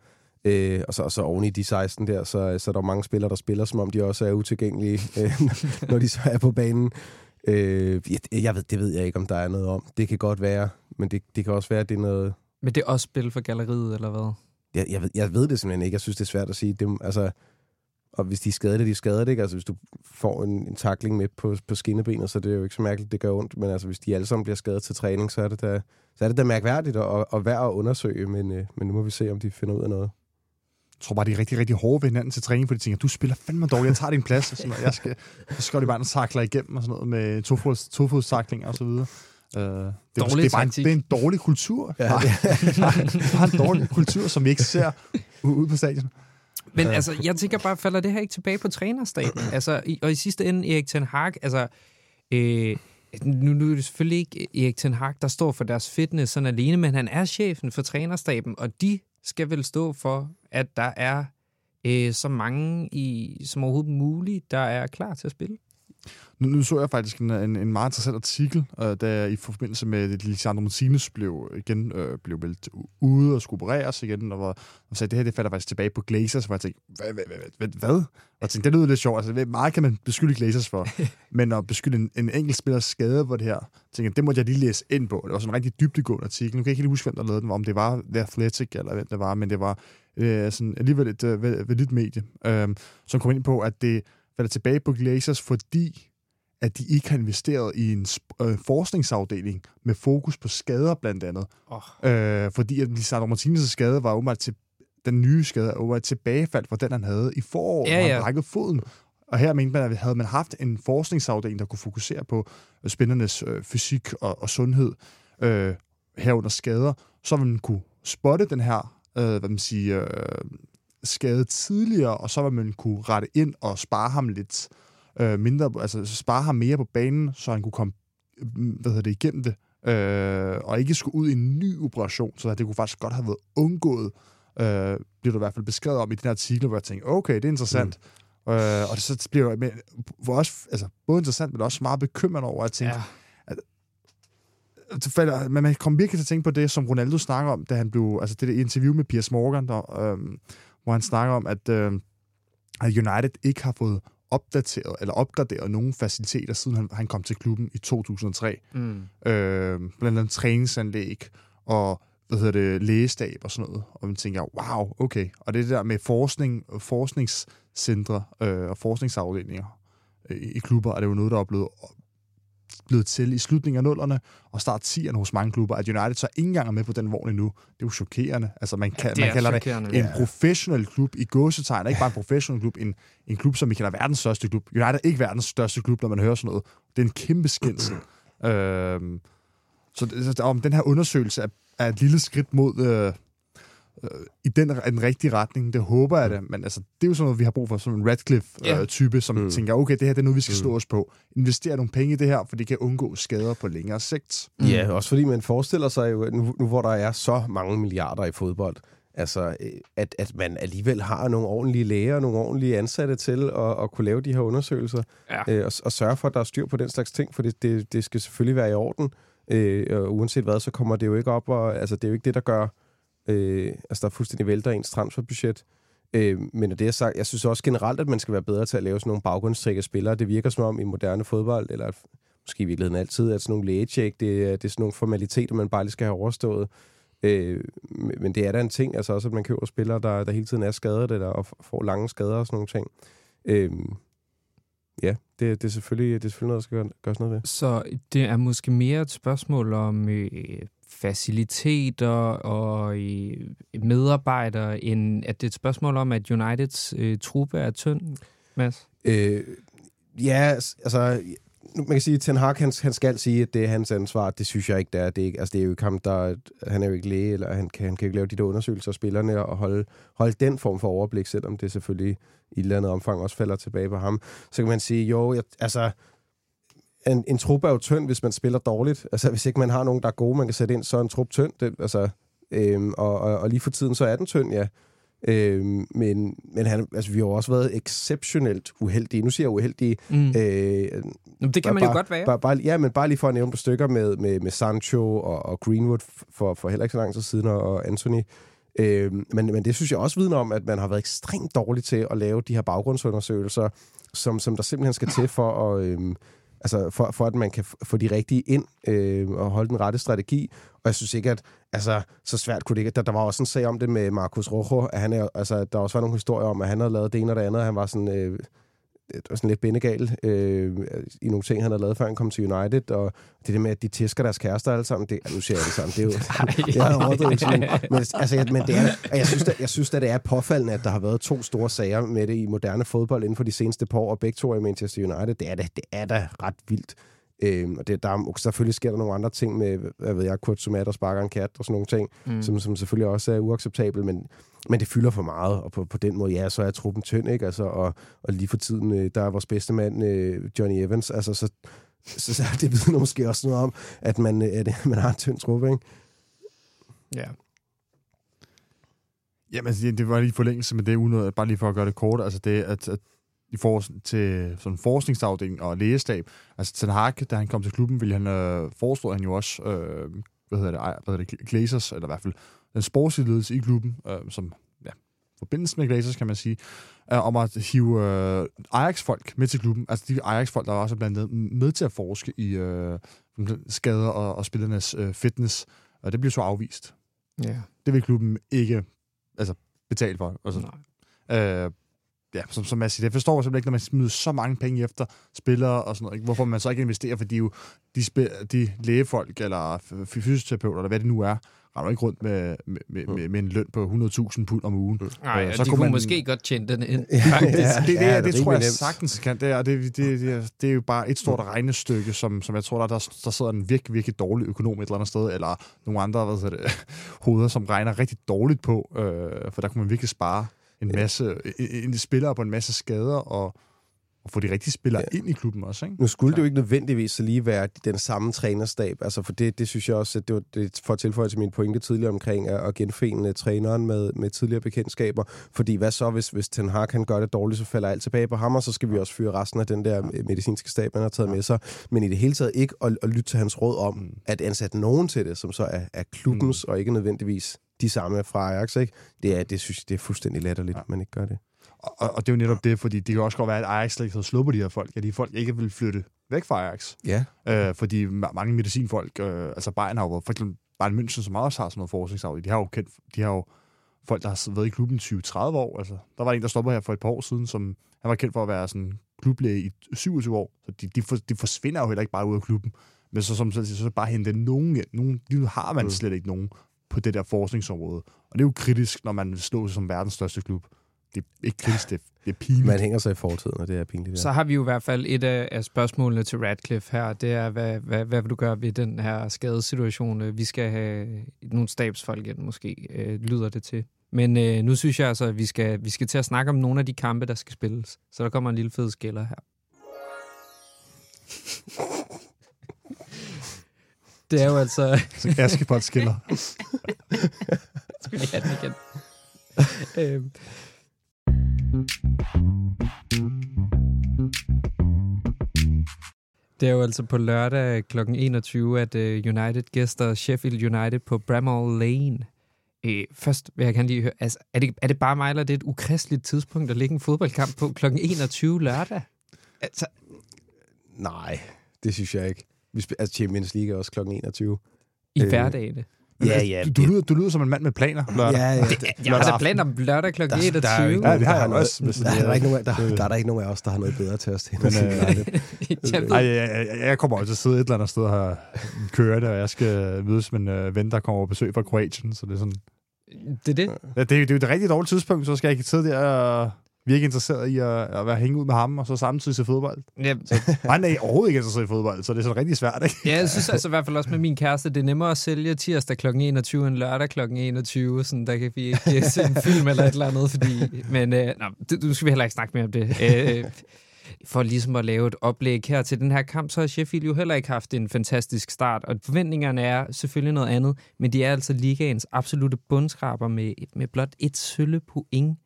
Øh, og så, og så oven i de 16 der, så, så er der mange spillere, der spiller, som om de også er utilgængelige, øh, når de så er på banen. Øh, jeg, jeg ved, det ved jeg ikke, om der er noget om. Det kan godt være, men det, det kan også være, at det er noget... Men det er også spil for galleriet, eller hvad? Jeg, jeg, ved, jeg ved det simpelthen ikke. Jeg synes, det er svært at sige. Det, altså, og hvis de er skadet, er de skadet, ikke? Altså, hvis du får en, en takling med på, på skinnebenet, så er det jo ikke så mærkeligt, det gør ondt. Men altså, hvis de alle sammen bliver skadet til træning, så er det da, så er det da mærkværdigt og, og værd at undersøge. Men, øh, men nu må vi se, om de finder ud af noget. Jeg tror bare, de er rigtig, rigtig hårde ved hinanden til træning, fordi de tænker, du spiller fandme dårligt, jeg tager din plads. Og sådan noget. Jeg skal, så skal de bare takler igennem og sådan noget med tofods, tofodstaklinger og så videre. Øh, det, er, Dårlig det, er bare en, det er en dårlig kultur. Ja, det er en dårlig kultur, som vi ikke ser ude på stadion. Men Ja. altså, jeg tænker bare, falder det her ikke tilbage på trænerstaben? altså, i, og i sidste ende, Erik Ten Hag, altså, øh, nu, nu er det selvfølgelig ikke Erik Ten Hag, der står for deres fitness sådan alene, men han er chefen for trænerstaben, og de skal vel stå for, at der er øh, så mange i, som overhovedet muligt, der er klar til at spille. Nu, nu så jeg faktisk en, en, en meget interessant artikel, øh, da i forbindelse med, at Lisandro Martinez blev igen øh, blev meldt ude og skulle opereres igen, og hvor og sagde, det her det falder faktisk tilbage på Glazers, hvor jeg tænkte, hvad? hvad, hvad, hvad, hvad? Og jeg tænkte, det lyder lidt sjovt. Altså, hvad meget kan man beskylde Glazers for? Men at beskylde en, en enkelt spiller skade på det her, tænkte det måtte jeg lige læse ind på. Det var sådan en rigtig dybdegående artikel. Nu kan jeg ikke lige huske, hvem der lavede den, om det var The Athletic, eller hvem det var, men det var øh, sådan alligevel et øh, validt medie, øh, som kom ind på, at det falder tilbage på Glazers, fordi at de ikke har investeret i en øh, forskningsafdeling med fokus på skader blandt andet. Oh. Øh, fordi at Lisandro Martinez' skade var åbenbart til den nye skade var et tilbagefald fra den, han havde i foråret, Ja, hvor han ja. brækkede foden. Og her mente man, at havde man haft en forskningsafdeling, der kunne fokusere på øh, spændernes øh, fysik og, og sundhed øh, herunder skader, så ville man kunne spotte den her øh, hvad man siger, øh, skade tidligere, og så vil man kunne rette ind og spare ham lidt øh, mindre, altså spare ham mere på banen, så han kunne komme øh, hvad hedder det, igennem det, øh, og ikke skulle ud i en ny operation, så det kunne faktisk godt have været undgået, øh, bliver du i hvert fald beskrevet om i den her artikel, hvor jeg tænkte, okay, det er interessant. Mm. Øh, og det så bliver med, for os, altså, både interessant, men også meget bekymrende over, at jeg tænkte, Ja. det falder- men man kom virkelig til at tænke på det, som Ronaldo snakker om, da han blev, altså det der interview med Piers Morgan, der, øhm, hvor han snakker om, at, at United ikke har fået opdateret eller opgraderet nogen faciliteter, siden han, han kom til klubben i 2003. Mm. Øh, blandt andet træningsanlæg og hvad hedder det, lægestab og sådan noget. Og man tænker, wow, okay. Og det der med forskning, forskningscentre øh, og forskningsafdelinger øh, i klubber, er det jo noget, der er blevet, blevet til i slutningen af nullerne og start 10'erne hos mange klubber. At United så ikke engang er med på den vogn endnu, det er jo chokerende. Altså man, kan, det man er kalder det en professionel klub i gåsetegn, ikke bare en professionel klub, en, en klub, som vi kalder verdens største klub. United er ikke verdens største klub, når man hører sådan noget. Det er en kæmpe skændsel. øhm, så, så om den her undersøgelse er, er et lille skridt mod øh, i den, den rigtige retning. Det håber jeg det, men altså, det er jo sådan noget, vi har brug for, som en. Radcliffe-type, som Mm. tænker, okay, det her det er noget, vi skal Mm. slå os på. Investere nogle penge i det her, for det kan undgå skader på længere sigt. Mm. Ja, også fordi man forestiller sig jo, nu, nu hvor der er så mange milliarder i fodbold, altså øh, at, at man alligevel har nogle ordentlige læger, nogle ordentlige ansatte til at, at kunne lave de her undersøgelser, Ja. øh, og, og sørge for, at der er styr på den slags ting, for det, det, det skal selvfølgelig være i orden. Øh, og uanset hvad, så kommer det jo ikke op, og altså, det er jo ikke det, der gør, øh, altså der fuldstændig vælter ens transferbudget. Øh, men når det er sagt, jeg synes også generelt, at man skal være bedre til at lave sådan nogle baggrundstræk af spillere. Det virker som om i moderne fodbold, eller måske i virkeligheden altid, at sådan nogle lægecheck, det, er- det er sådan nogle formaliteter, man bare lige skal have overstået. Øh, men det er da en ting, altså også, at man køber spillere, der, der hele tiden er skadet, eller og får lange skader og sådan nogle ting. Øh, ja, det, det, er selvfølgelig, det er selvfølgelig noget, der skal gøres noget ved. Så det er måske mere et spørgsmål om øh, faciliteter og øh, medarbejdere, end at det er et spørgsmål om, at Uniteds øh, truppe er tynd, Mads? Øh, ja, altså, man kan sige, at Ten Hag, han, han skal sige, at det er hans ansvar. Det synes jeg ikke, det er. Det er, ikke, altså, det er jo ikke ham, der... Han er jo ikke læge, eller han kan, han kan ikke lave de der undersøgelser af spillerne og holde, holde den form for overblik, selvom det selvfølgelig i et eller andet omfang også falder tilbage på ham. Så kan man sige, jo, jeg, altså... En, en trup er jo tynd, hvis man spiller dårligt. Altså, hvis ikke man har nogen, der er gode, man kan sætte ind, så er en trup tynd. Det, altså, øhm, og, og, og lige for tiden, så er den tynd, ja. Øhm, men men han, altså, vi har jo også været exceptionelt uheldige. Nu siger jeg uheldige. Mm. Øh, det kan bare- man jo bare- godt være. bare, bare, ja, men bare lige for at nævne på stykker med, med, med Sancho og, og Greenwood for, for heller ikke så lang tid siden, og, og Anthony. Øh, men, men det synes jeg også vidner om, at man har været ekstremt dårlig til at lave de her baggrundsundersøgelser, som, som der simpelthen skal til for at... Øh, Altså for, for at man kan få de rigtige ind øh, og holde den rette strategi. Og jeg synes ikke, at altså, så svært kunne det ikke. Der, der var også en sag om det med Markus Rojo, at han er, altså, der også var nogle historier om, at han havde lavet det ene og det andet. Han var sådan, øh, var sådan lidt bindegal øh, i nogle ting, han havde lavet, før han kom til United. Og det der med, at de tæsker deres kærester alle sammen, det, nu siger jeg det sammen, det er jo det er. Men, men, altså, jeg, men det er, og jeg synes, at, jeg synes, at det er påfaldende, at der har været to store sager med det i moderne fodbold inden for de seneste par år, og begge to er i Manchester United. Det er da, det er da ret vildt. Øhm, og det, der er, selvfølgelig sker der nogle andre ting med, hvad ved jeg, Kurt Sumat og sparker en kat og sådan nogle ting, mm. som, som selvfølgelig også er uacceptabel, men, men det fylder for meget, og på, på den måde, ja, så er truppen tynd, ikke? Altså, og, og lige for tiden, øh, der er vores bedste mand, øh, Johnny Evans, altså, så, så, så det vidner måske også noget om, at man, øh, at man har en tynd truppe, ikke? Ja. Jamen, det, det var lige forlængelse med det, uden bare lige for at gøre det kort. Altså det, at, at i forhold til sådan forskningsafdeling og lægestab. Altså Ten Hag, da han kom til klubben, ville han øh, foreslå han jo også, øh, hvad hedder det, hvad hedder det, Glazers, eller i hvert fald den sportslige i klubben, øh, som ja, forbindes med Glazers, kan man sige, øh, om at hive øh, Ajax-folk med til klubben. Altså de Ajax-folk, der var også blandt andet med til at forske i øh, skader og, og spillernes øh, fitness. Og det blev så afvist. Ja. Det vil klubben ikke altså, betale for. Altså, Nej. Øh, ja, som, som jeg siger, jeg forstår simpelthen ikke, når man smider så mange penge efter spillere og sådan noget, ikke? hvorfor man så ikke investerer, fordi jo de, spil- de lægefolk eller fysioterapeuter, eller hvad det nu er, render ikke rundt med, med, med, med, med en løn på 100.000 pund om ugen. Nej, øh, så de kunne man... måske godt tjene den ind. ja, det, det, det, ja, det, det, det tror jeg sagtens kan. Det er, det, det, det, det er jo bare et stort regnestykke, som, som jeg tror, der, der, der sidder en virkelig, virkelig dårlig økonom et eller andet sted, eller nogle andre hvad det, hoveder, som regner rigtig dårligt på, øh, for der kunne man virkelig spare en masse en, spillere på en masse skader, og, og få de rigtige spillere ja. ind i klubben også. Ikke? Nu skulle så. det jo ikke nødvendigvis så lige være den samme trænerstab, altså for det, det synes jeg også, at det var det for at tilføje til min pointe tidligere omkring at, at genfinde træneren med, med tidligere bekendtskaber, fordi hvad så, hvis, hvis Ten Hag kan gøre det dårligt, så falder alt tilbage på ham, og så skal vi også fyre resten af den der medicinske stab, han har taget ja. med sig, men i det hele taget ikke at, at lytte til hans råd om mm. at ansætte nogen til det, som så er, er klubbens, mm. og ikke nødvendigvis de samme fra Ajax, ikke? Det, er, det synes jeg, det er fuldstændig latterligt, ja. man ikke gør det. Og, og det er jo netop det, fordi det kan også godt være, at Ajax slet ikke havde på de her folk, at de folk ikke vil flytte væk fra Ajax. Ja. Øh, fordi mange medicinfolk, øh, altså Bayern har jo for eksempel Bayern München, som også har sådan noget forskningsafdeling, de har jo kendt, de har jo folk, der har været i klubben i 20-30 år. Altså, der var en, der stoppede her for et par år siden, som han var kendt for at være sådan klublæge i 27 år. Så de, de, for, de forsvinder jo heller ikke bare ud af klubben. Men så, som så, så bare hente nogen, nogen de har man mm. slet ikke nogen på det der forskningsområde. Og det er jo kritisk, når man slår sig som verdens største klub. Det er ikke kritisk, det, det er pinligt. Man hænger sig i fortiden, og det er pinligt. Ja. Så har vi jo i hvert fald et af, spørgsmålene til Radcliffe her. Det er, hvad, hvad, hvad vil du gøre ved den her skadesituation? Vi skal have nogle stabsfolk ind, måske, øh, lyder det til. Men øh, nu synes jeg altså, at vi skal, vi skal til at snakke om nogle af de kampe, der skal spilles. Så der kommer en lille fed skiller her. Det er jo altså... Så Askepot skiller. Skal vi have den igen? øhm. Det er jo altså på lørdag kl. 21, at øh, United gæster Sheffield United på Bramall Lane. Øh, først vil jeg gerne lige høre, altså, er, det, er det bare mig, eller er det et ukristeligt tidspunkt at lægge en fodboldkamp på kl. 21 lørdag? Altså, nej, det synes jeg ikke. Vi spiller, altså Champions League er også kl. 21. I øh, hverdagene? Ja, ja. Du, du, lyder, du lyder som en mand med planer lørdag. Ja, ja. Det, jeg har da planer lørdag kl. 21. Der, der, ja, det har jeg også. Der, der, er ikke nogen, der, der er der ikke nogen af os, der har noget bedre til os til. Men, øh, Ej, jeg, jeg, jeg kommer også til at sidde et eller andet sted her kørende, og jeg skal mødes med en øh, ven, der kommer på besøg fra Kroatien, så det er sådan... Det er det? Ja, det, er, det er jo et rigtig dårligt tidspunkt, så skal jeg ikke sidde der og virkelig interesseret i at, at være hænge ud med ham, og så samtidig se fodbold. Ja. Så, han er overhovedet ikke interesseret i fodbold, så det er sådan rigtig svært, ikke? Ja, jeg synes altså i hvert fald også med min kæreste, det er nemmere at sælge tirsdag kl. 21 end lørdag kl. 21, sådan der kan vi ikke se en film eller et eller andet, fordi... Men øh, nå, det, nu skal vi heller ikke snakke mere om det. Øh, for ligesom at lave et oplæg her til den her kamp, så har Sheffield jo heller ikke haft en fantastisk start, og forventningerne er selvfølgelig noget andet, men de er altså ligaens absolute bundskraber med, med blot et sølle point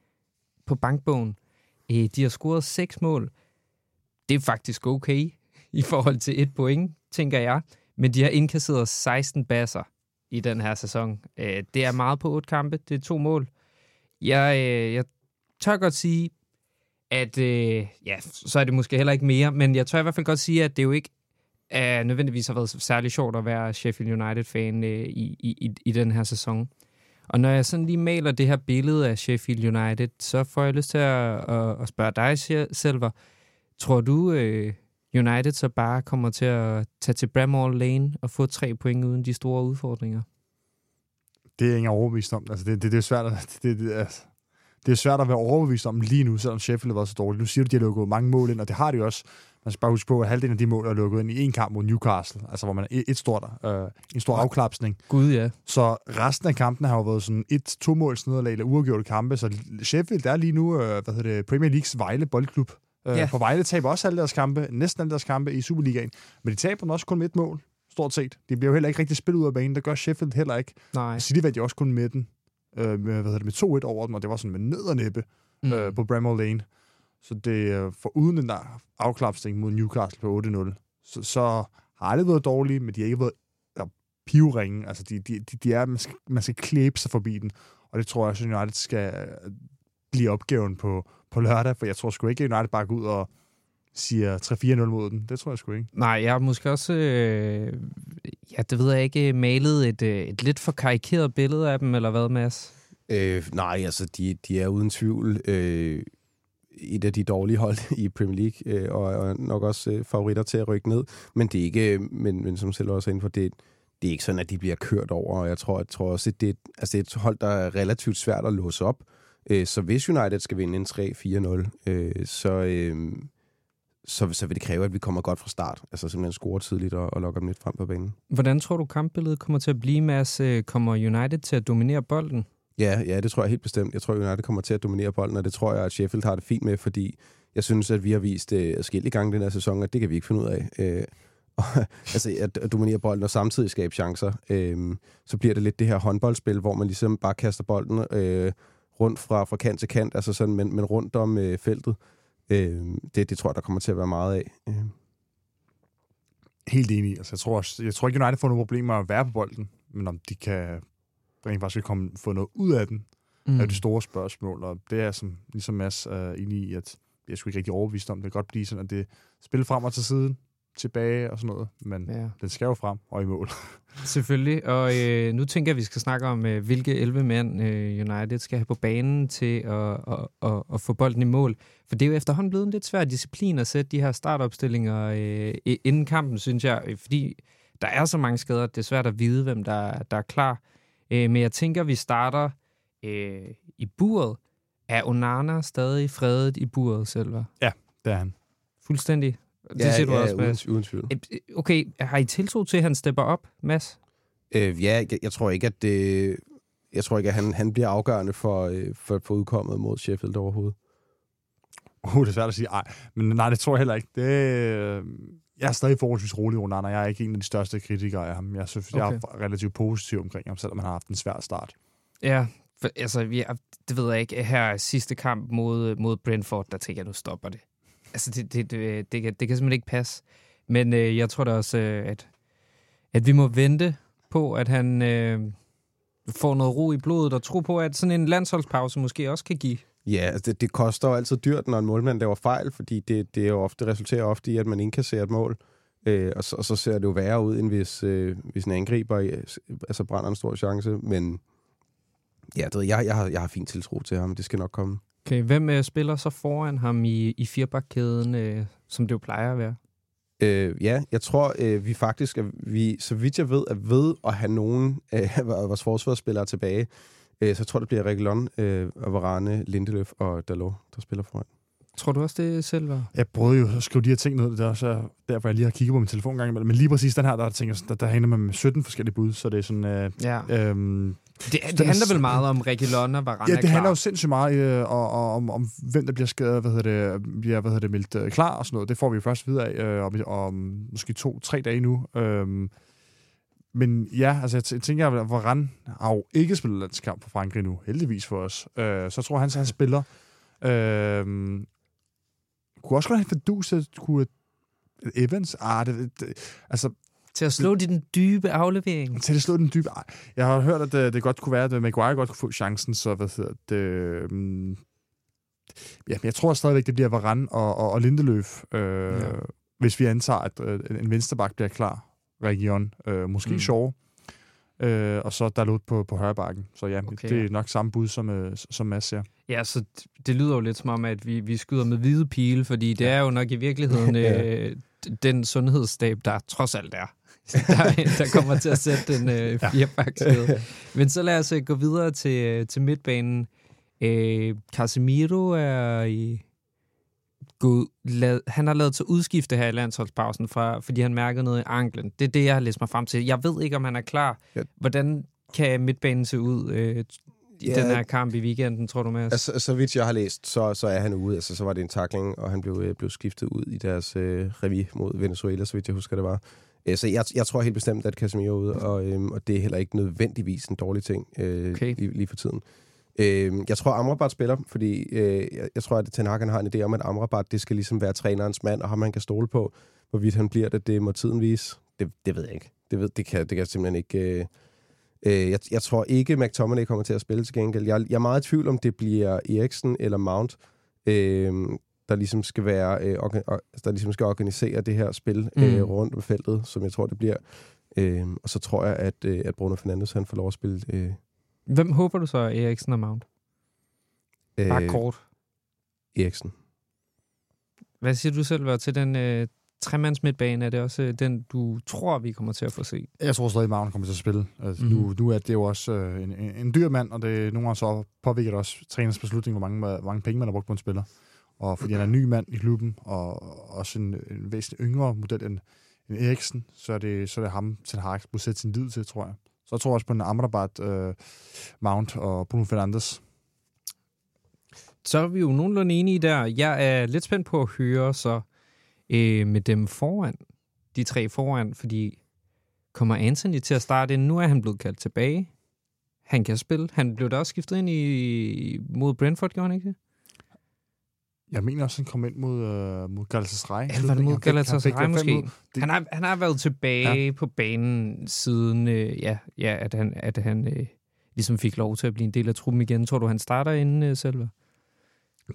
på bankbogen. Øh, de har scoret seks mål. Det er faktisk okay i forhold til et point, tænker jeg. Men de har indkasseret 16 basser i den her sæson. Øh, det er meget på otte kampe. Det er to mål. Jeg, øh, jeg tør godt sige, at øh, ja, så er det måske heller ikke mere, men jeg tør i hvert fald godt sige, at det jo ikke er nødvendigvis har været særlig sjovt at være Sheffield United-fan øh, i, i, i den her sæson. Og når jeg sådan lige maler det her billede af Sheffield United, så får jeg lyst til at, at, at spørge dig, Selver. Tror du, øh, United så bare kommer til at tage til Bramall Lane og få tre point uden de store udfordringer? Det er ingen overbevist om. Altså, det, det, det er svært at... Det, det, altså, det er svært at være overbevist om lige nu, selvom Sheffield var så dårligt. Nu siger du, at de har lukket mange mål ind, og det har de også. Man skal bare huske på, at halvdelen af de mål er lukket ind i en kamp mod Newcastle, altså hvor man er et, stort, øh, en stor afklapsning. Gud, ja. Så resten af kampen har jo været sådan et to måls nederlag eller uafgjorte kampe, så Sheffield er lige nu, øh, hvad hedder det, Premier Leagues Vejle Boldklub. Øh, Ja. For Vejle taber også alle deres kampe, næsten alle deres kampe i Superligaen, men de taber den også kun med et mål, stort set. De bliver jo heller ikke rigtig spillet ud af banen, det gør Sheffield heller ikke. Nej. City vandt jo også kun med den, øh, med, hvad hedder det, med 2-1 over dem, og det var sådan med nød og næppe Mm. øh, på Bramall Lane. Så det er for uden den der afklapsning mod Newcastle på 8-0, så, så har det været dårligt, men de har ikke været ja, pivringe. Altså, de, de, de, de er, man skal, man skal klæbe sig forbi den, og det tror jeg, at United skal øh, blive opgaven på, på lørdag, for jeg tror sgu ikke, at United bare går ud og siger 3-4-0 mod den. Det tror jeg sgu ikke. Nej, jeg har måske også, øh, ja, det ved jeg ikke, malet et, øh, et lidt for karikeret billede af dem, eller hvad, Mads? Øh, nej, altså, de, de er uden tvivl øh, et af de dårlige hold i Premier League, øh, og, og nok også øh, favoritter til at rykke ned. Men det er ikke, øh, men, men som selv også er inde for, det, det er ikke sådan, at de bliver kørt over, og jeg tror, jeg tror også, at det, altså, det er et hold, der er relativt svært at låse op. Øh, så hvis United skal vinde en 3-4-0, øh, så, øh, så, så vil det kræve, at vi kommer godt fra start. Altså simpelthen score tidligt og, og lokke dem lidt frem på banen. Hvordan tror du, kampbilledet kommer til at blive, Mads? Øh, kommer United til at dominere bolden? Ja, ja, det tror jeg helt bestemt. Jeg tror, United kommer til at dominere bolden, og det tror jeg, at Sheffield har det fint med, fordi jeg synes, at vi har vist øh, adskillige gange den her sæson, at det kan vi ikke finde ud af. Øh, og, altså at, dominere bolden og samtidig skabe chancer. Øh, så bliver det lidt det her håndboldspil, hvor man ligesom bare kaster bolden øh, rundt fra, fra kant til kant, altså sådan, men, men rundt om øh, feltet. Øh, det, det tror jeg, der kommer til at være meget af. Øh. Helt enig. Altså, jeg, tror, jeg tror ikke, United får nogle problemer at være på bolden, men om de kan rent faktisk vil komme, få noget ud af den, mm. er det store spørgsmål. Og det er, som, ligesom Mads er enig i, at jeg skulle ikke rigtig overbevist om, det kan godt blive sådan, at det spiller frem og til siden, tilbage og sådan noget, men ja. Den skal jo frem og i mål. selvfølgelig. Og øh, nu tænker jeg, at vi skal snakke om, øh, hvilke 11 mænd øh, United skal have på banen til at, at, at, at få bolden i mål. For det er jo efterhånden blevet en lidt svær disciplin at sætte de her startopstillinger øh, inden kampen, synes jeg. Fordi der er så mange skader, at det er svært at vide, hvem der, der er klar. Øh, men jeg tænker, vi starter øh, i buret. Er Onana stadig fredet i buret, Selva? Det er han. Fuldstændig. Det ja, siger du ja, også, uden, Mads. uden tvivl. Øh, Okay, har I tiltro til, at han stepper op, Mads? Øh, ja, jeg, jeg tror ikke, at det, jeg tror ikke, at han, han bliver afgørende for, øh, for, for udkommet mod Sheffield overhovedet. Uh, det er svært at sige. Ej, men nej, det tror jeg heller ikke. Det, øh, jeg er stadig forholdsvis rolig, Onana. Jeg er ikke en af de største kritikere af ham. Jeg synes, okay. jeg er relativt positiv omkring ham, selvom han har haft en svær start. Ja, for, altså, vi er, det ved jeg ikke. Her sidste kamp mod, mod Brentford, der tænker jeg, nu stopper det. Altså, det, det, det, det, kan, det kan simpelthen ikke passe. Men øh, jeg tror da også, øh, at, at vi må vente på, at han øh, får noget ro i blodet, og tro på, at sådan en landsholdspause måske også kan give. Ja, altså det, det koster jo altid dyrt, når en målmand laver fejl, fordi det, det, er jo ofte, resulterer ofte i, at man indkasserer et mål. Øh, og, så, og så ser det jo værre ud, end hvis, øh, hvis en angriber øh, altså brænder en stor chance. Men ja, det, jeg, jeg, har, jeg har fin tiltro til ham. Det skal nok komme. Okay, hvem øh, spiller så foran ham i, i firebakkæden, øh, som det jo plejer at være? Øh, ja, jeg tror, øh, vi faktisk, er, vi, så vidt jeg ved, er ved at have nogen af vores forsvarsspillere tilbage. Øh, så jeg tror, det bliver Reguilon, øh, Varane, Lindeløf og Dalot, der spiller foran. Tror du også, det er selv Jeg prøvede jo at skrive de her ting ned, det er også derfor, jeg lige har kigget på min telefon en gang imellem. Men lige præcis den her, der, tænker, der, der hænder man med 17 forskellige bud, så det er sådan... Øh, Ja. øhm, Det, det er handler vel s- meget om Reguilon og Varane Ja, er det handler jo sindssygt meget øh, og, og, om, om, hvem der bliver skadet, hvad hedder det, bliver hvad hedder det, meldt øh, klar og sådan noget. Det får vi jo først videre af øh, om, om måske to-tre dage nu. Øhm, men ja, altså jeg t- tænker, at Varane har jo ikke spillet landskamp for Frankrig nu, heldigvis for os. Øh, så tror han, han spiller. Øh, kunne også godt have fordus, at kunne Evans, ah, det, det, altså Til at slå i den dybe aflevering. til at slå den dybe. Ej, Jeg har hørt, at det, det godt kunne være, at Maguire godt kunne få chancen, så hvad hedder det... Um, ja, men jeg tror stadigvæk, det bliver Varane og, og, og Lindeløf, øh, ja. hvis vi antager, at øh, en vensterbak bliver klar. Region. Øh, måske Mm. Shaw. Øh, og så Dalot på, på højrebakken. Så ja, Okay, det er ja. nok samme bud, som, øh, som Mads siger. Ja, så det lyder jo lidt som om, at vi, vi skyder med hvide pile, fordi det er jo nok i virkeligheden Ja. øh, den sundhedsstab, der trods alt er, der, der kommer til at sætte den øh, firebakkæde. Men så lad os øh, gå videre til, øh, til midtbanen. Øh, Casemiro er i gået, lad, han har lavet til udskifte her i landsholdspausen, fra, fordi han mærkede noget i anklen. Det er det, jeg har læst mig frem til. Jeg ved ikke, om han er klar. Ja. Hvordan kan midtbanen se ud øh, i Ja. den her kamp i weekenden, tror du, Mads? Altså, så vidt jeg har læst, så, så er han ude. Altså, så var det en takling, og han blev, øh, blev skiftet ud i deres øh, revi mod Venezuela, så vidt jeg husker, det var. Øh, så jeg, jeg tror helt bestemt, at Casemiro er ude, og, øh, og det er heller ikke nødvendigvis en dårlig ting øh, Okay. lige, lige for tiden. Øh, jeg tror, Amrabat spiller, fordi øh, jeg, jeg tror, at Ten Hag har en idé om, at Amrabat det skal ligesom være trænerens mand, og ham man kan stole på. Hvorvidt han bliver det, det må tiden vise. Det, det ved jeg ikke. Det, ved, det, kan, det kan jeg simpelthen ikke... Øh, øh, jeg, jeg tror ikke, McTominay kommer til at spille til gengæld. Jeg, jeg er meget i tvivl, om det bliver Eriksen eller Mount, øh, der ligesom skal være øh, or- der ligesom skal organisere det her spil øh, Mm. rundt om feltet, som jeg tror, det bliver. Øh, og så tror jeg, at, øh, at Bruno Fernandes han får lov at spille øh, Hvem håber du så, Eriksen og Mount? Bare øh, kort. Eriksen. Hvad siger du selv var til den øh, tremands midtbane? Er det også øh, den, du tror, vi kommer til at få se? Jeg tror stadig, at Magne kommer til at spille. Altså, Mhm. mm. nu, nu er det jo også øh, en, en, en dyr mand, og det nogle gange så påvirker det også træners beslutning, hvor mange, hvor mange penge man har brugt på en spiller. Og fordi han er en ny mand i klubben, og også en, en væsentlig yngre model end, end Eriksen, så er det, så er det ham, Ten Hag må sætte sin lid til, tror jeg. Så jeg tror også på en Amrabat, øh, Mount og Bruno Fernandes. Så er vi jo nogenlunde enige der. Jeg er lidt spændt på at høre så øh, med dem foran, de tre foran, fordi kommer Anthony til at starte ind? Nu er han blevet kaldt tilbage. Han kan spille. Han blev da også skiftet ind i, mod Brentford, gjorde han ikke det? Jeg mener også, han kom ind mod, øh, mod Galatasaray. Ja, var mod Han han Galatasaray måske? Det- Han har, han har været tilbage ja. på banen siden, øh, ja, ja, at han, at han øh, ligesom fik lov til at blive en del af truppen igen. Tror du, han starter inden øh, selv?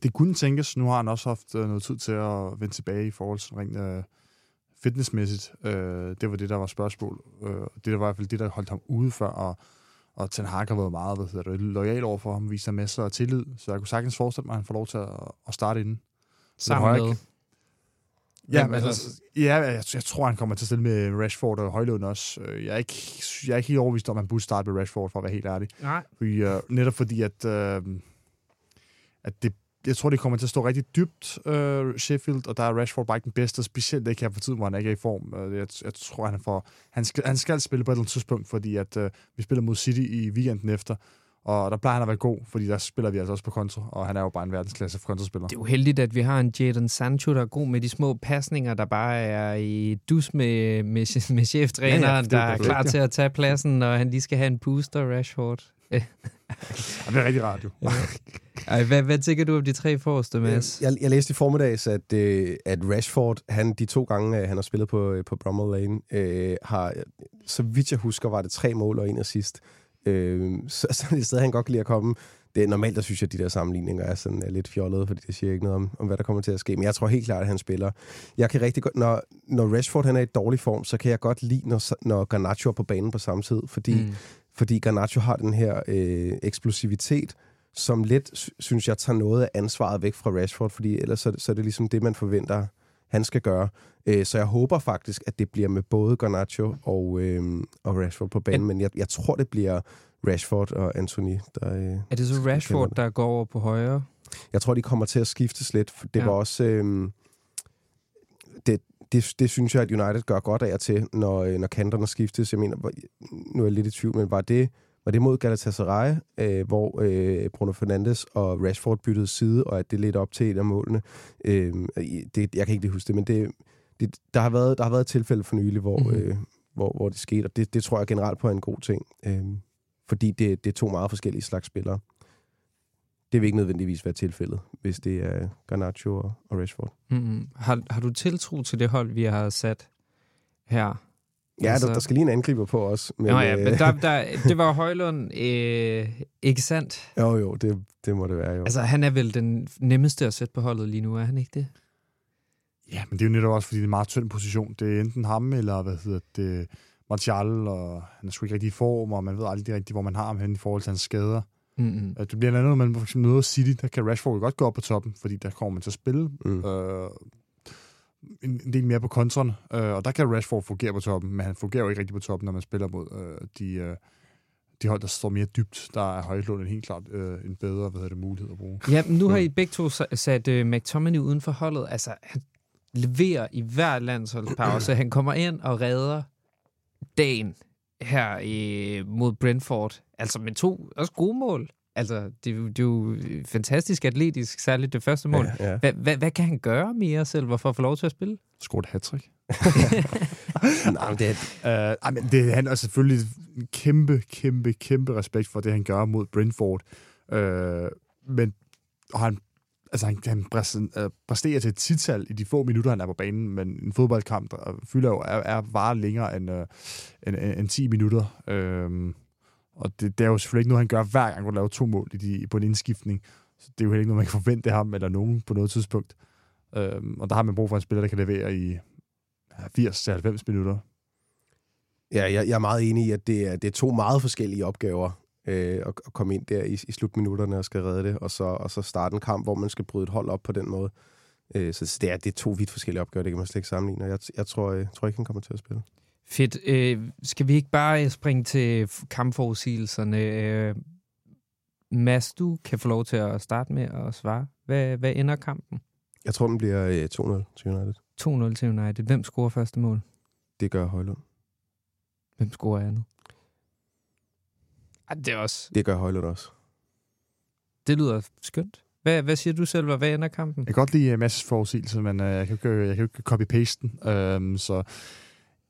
Det kunne tænkes. Nu har han også haft øh, noget tid til at vende tilbage i forhold til rent øh, fitnessmæssigt. Øh, det var det, der var spørgsmål. Øh, det der var i hvert fald det, der holdt ham ude før, og, og Ten Hag har været meget hvad hedder det, lojal over for ham, ham masser af tillid, så jeg kunne sagtens forestille mig, at han får lov til at, at starte inden. Sammen med... Ja, men, altså, ja jeg, jeg tror, han kommer til at stille med Rashford og Højlund også. Øh, Jeg er ikke, jeg er ikke helt overbevist om, at han burde starte med Rashford, for at være helt ærlig. Nej. Fordi, uh, netop fordi, at, uh, at det, jeg tror, det kommer til at stå rigtig dybt, uh, Sheffield, og der er Rashford bare ikke den bedste, specielt ikke her for tiden, hvor han ikke er i form. Uh, jeg, jeg tror, han, får, han, skal, han skal spille på et eller andet tidspunkt, fordi at, uh, vi spiller mod City i weekenden efter, og der plejer han at være god, fordi der spiller vi altså også på konto, og han er jo bare en verdensklasse for kontospiller. Det er jo heldigt, at vi har en Jadon Sancho, der er god med de små pasninger, der bare er i dus med, med, med cheftræneren, Ja, ja, er der er klar til at tage pladsen, når han lige skal have en booster, Rashford. Ja, det er rigtig rart, jo. Ej, hvad, hvad tænker du om de tre forreste, Mads? Jeg, jeg læste i formiddags, at, øh, at Rashford, han de to gange, øh, han har spillet på, øh, på Bramall Lane, øh, har, så vidt jeg husker, var det tre mål og en assist. Øh, så, så er det et sted, han godt kan lide at komme. Det er normalt, der synes jeg, at de der sammenligninger er, sådan, er lidt fjollede, fordi det siger ikke noget om, om, hvad der kommer til at ske. Men jeg tror helt klart, at han spiller. Jeg kan rigtig godt, når, når Rashford han er i dårlig form, så kan jeg godt lide, når, når Garnacho er på banen på samme tid, fordi mm. Fordi Garnacho har den her øh, eksplosivitet, som lidt, sy- synes jeg, tager noget af ansvaret væk fra Rashford, fordi ellers så, er det- så er det ligesom det, man forventer, han skal gøre. Øh, så jeg håber faktisk, at det bliver med både Garnacho og, øh, og Rashford på banen, Er- men jeg, jeg tror, det bliver Rashford og Anthony, der... Øh, Er det så Rashford, der går over på højre? Jeg tror, de kommer til at skiftes lidt, det ja. var også... Øh, det, det, det synes jeg, at United gør godt af og til, når, øh, når kanterne skiftes. Jeg mener, nu er jeg lidt i tvivl, men var det, var det mod Galatasaray, øh, hvor øh, Bruno Fernandes og Rashford byttede side, og at det ledte op til et af målene? Øh, det, jeg kan ikke lige huske det, men det, det, der, har været, der har været et tilfælde for nylig, hvor, Mhm. mm-hmm. øh, hvor, hvor det skete, og det, det tror jeg generelt på er en god ting, øh, fordi det, det er to meget forskellige slags spillere. Det vil ikke nødvendigvis være tilfældet, hvis det er Garnacho og, og Rashford. Mm-hmm. Har, har du tiltro til det hold, vi har sat her? Ja, Altså- altså, der, der skal lige en angriber på os. Men, Nå ja, øh, men der, der, det var Højlund, øh, ikke sandt? Jo, jo, det, det må det være, jo. Altså, han er vel den nemmeste at sætte på holdet lige nu, er han ikke det? Ja, men det er jo netop også, fordi det er en meget tynd position. Det er enten ham, eller hvad hedder det, Martial, og han er sgu ikke rigtig i form, og man ved aldrig rigtig, hvor man har ham hen i forhold til hans skader. Mm-hmm. Øh, Det bliver andet, når man for eksempel møder City, der kan Rashford jo godt gå op på toppen, fordi der kommer man til at spille Mm. øh, en, en del mere på kontren, øh, og der kan Rashford fungere på toppen, men han fungerer jo ikke rigtig på toppen, når man spiller mod øh, de, øh, de hold, der står mere dybt, der er Højlund en helt klart øh, en bedre hvad hedder det, mulighed at bruge. Ja, men nu har I begge to sa- sat uh, McTominay uden for holdet. Altså, han leverer i hver landsholdspause. Han kommer ind og redder dagen her øh, mod Brentford. Altså med to også gode mål. Altså, det, er jo- det er jo fantastisk atletisk, særligt det første mål. Ja, ja. Hvad, hvad, hvad kan han gøre mere selv for at få lov til at spille? Scoret hat-trick. Nej, men det er, Uh, men det, han er selvfølgelig kæmpe, kæmpe, kæmpe respekt for det, han gør mod Brentford. Uh, men og han, altså, han, han øh, præsterer til et tital i de få minutter, han er på banen, men en fodboldkamp der fylder jo er, er varer længere end, uh, end, end, end 10 minutter. Uh, og det, det, er jo selvfølgelig ikke noget, han gør hver gang, han laver to mål i de, på en indskiftning. Så det er jo heller ikke noget, man kan forvente af ham eller nogen på noget tidspunkt. Øhm, og der har man brug for en spiller, der kan levere i 80-90 minutter. Ja, jeg, jeg er meget enig i, at det er, det er to meget forskellige opgaver øh, at, at komme ind der i, i slutminutterne og skal redde det, og så, og så starte en kamp, hvor man skal bryde et hold op på den måde. Øh, så det er, det er to vidt forskellige opgaver, det kan man slet ikke sammenligne, og jeg, jeg, tror, jeg tror ikke, han kommer til at spille. Fedt. Øh, skal vi ikke bare øh, springe til kampforudsigelserne? Øh, Mads, du kan få lov til at starte med at svare. Hvad, hvad ender kampen? Jeg tror, den bliver øh, 2-0 til United. 2-0 til United. Hvem scorer første mål? Det gør Højlund. Hvem scorer andet? Ej, det er også... Det gør Højlund også. Det lyder skønt. Hvad, hvad siger du selv, hvad ender kampen? Jeg kan godt lide uh, Mads forudsigelse, men jeg kan jo ikke, jeg kan jo ikke copy-paste den. Um, så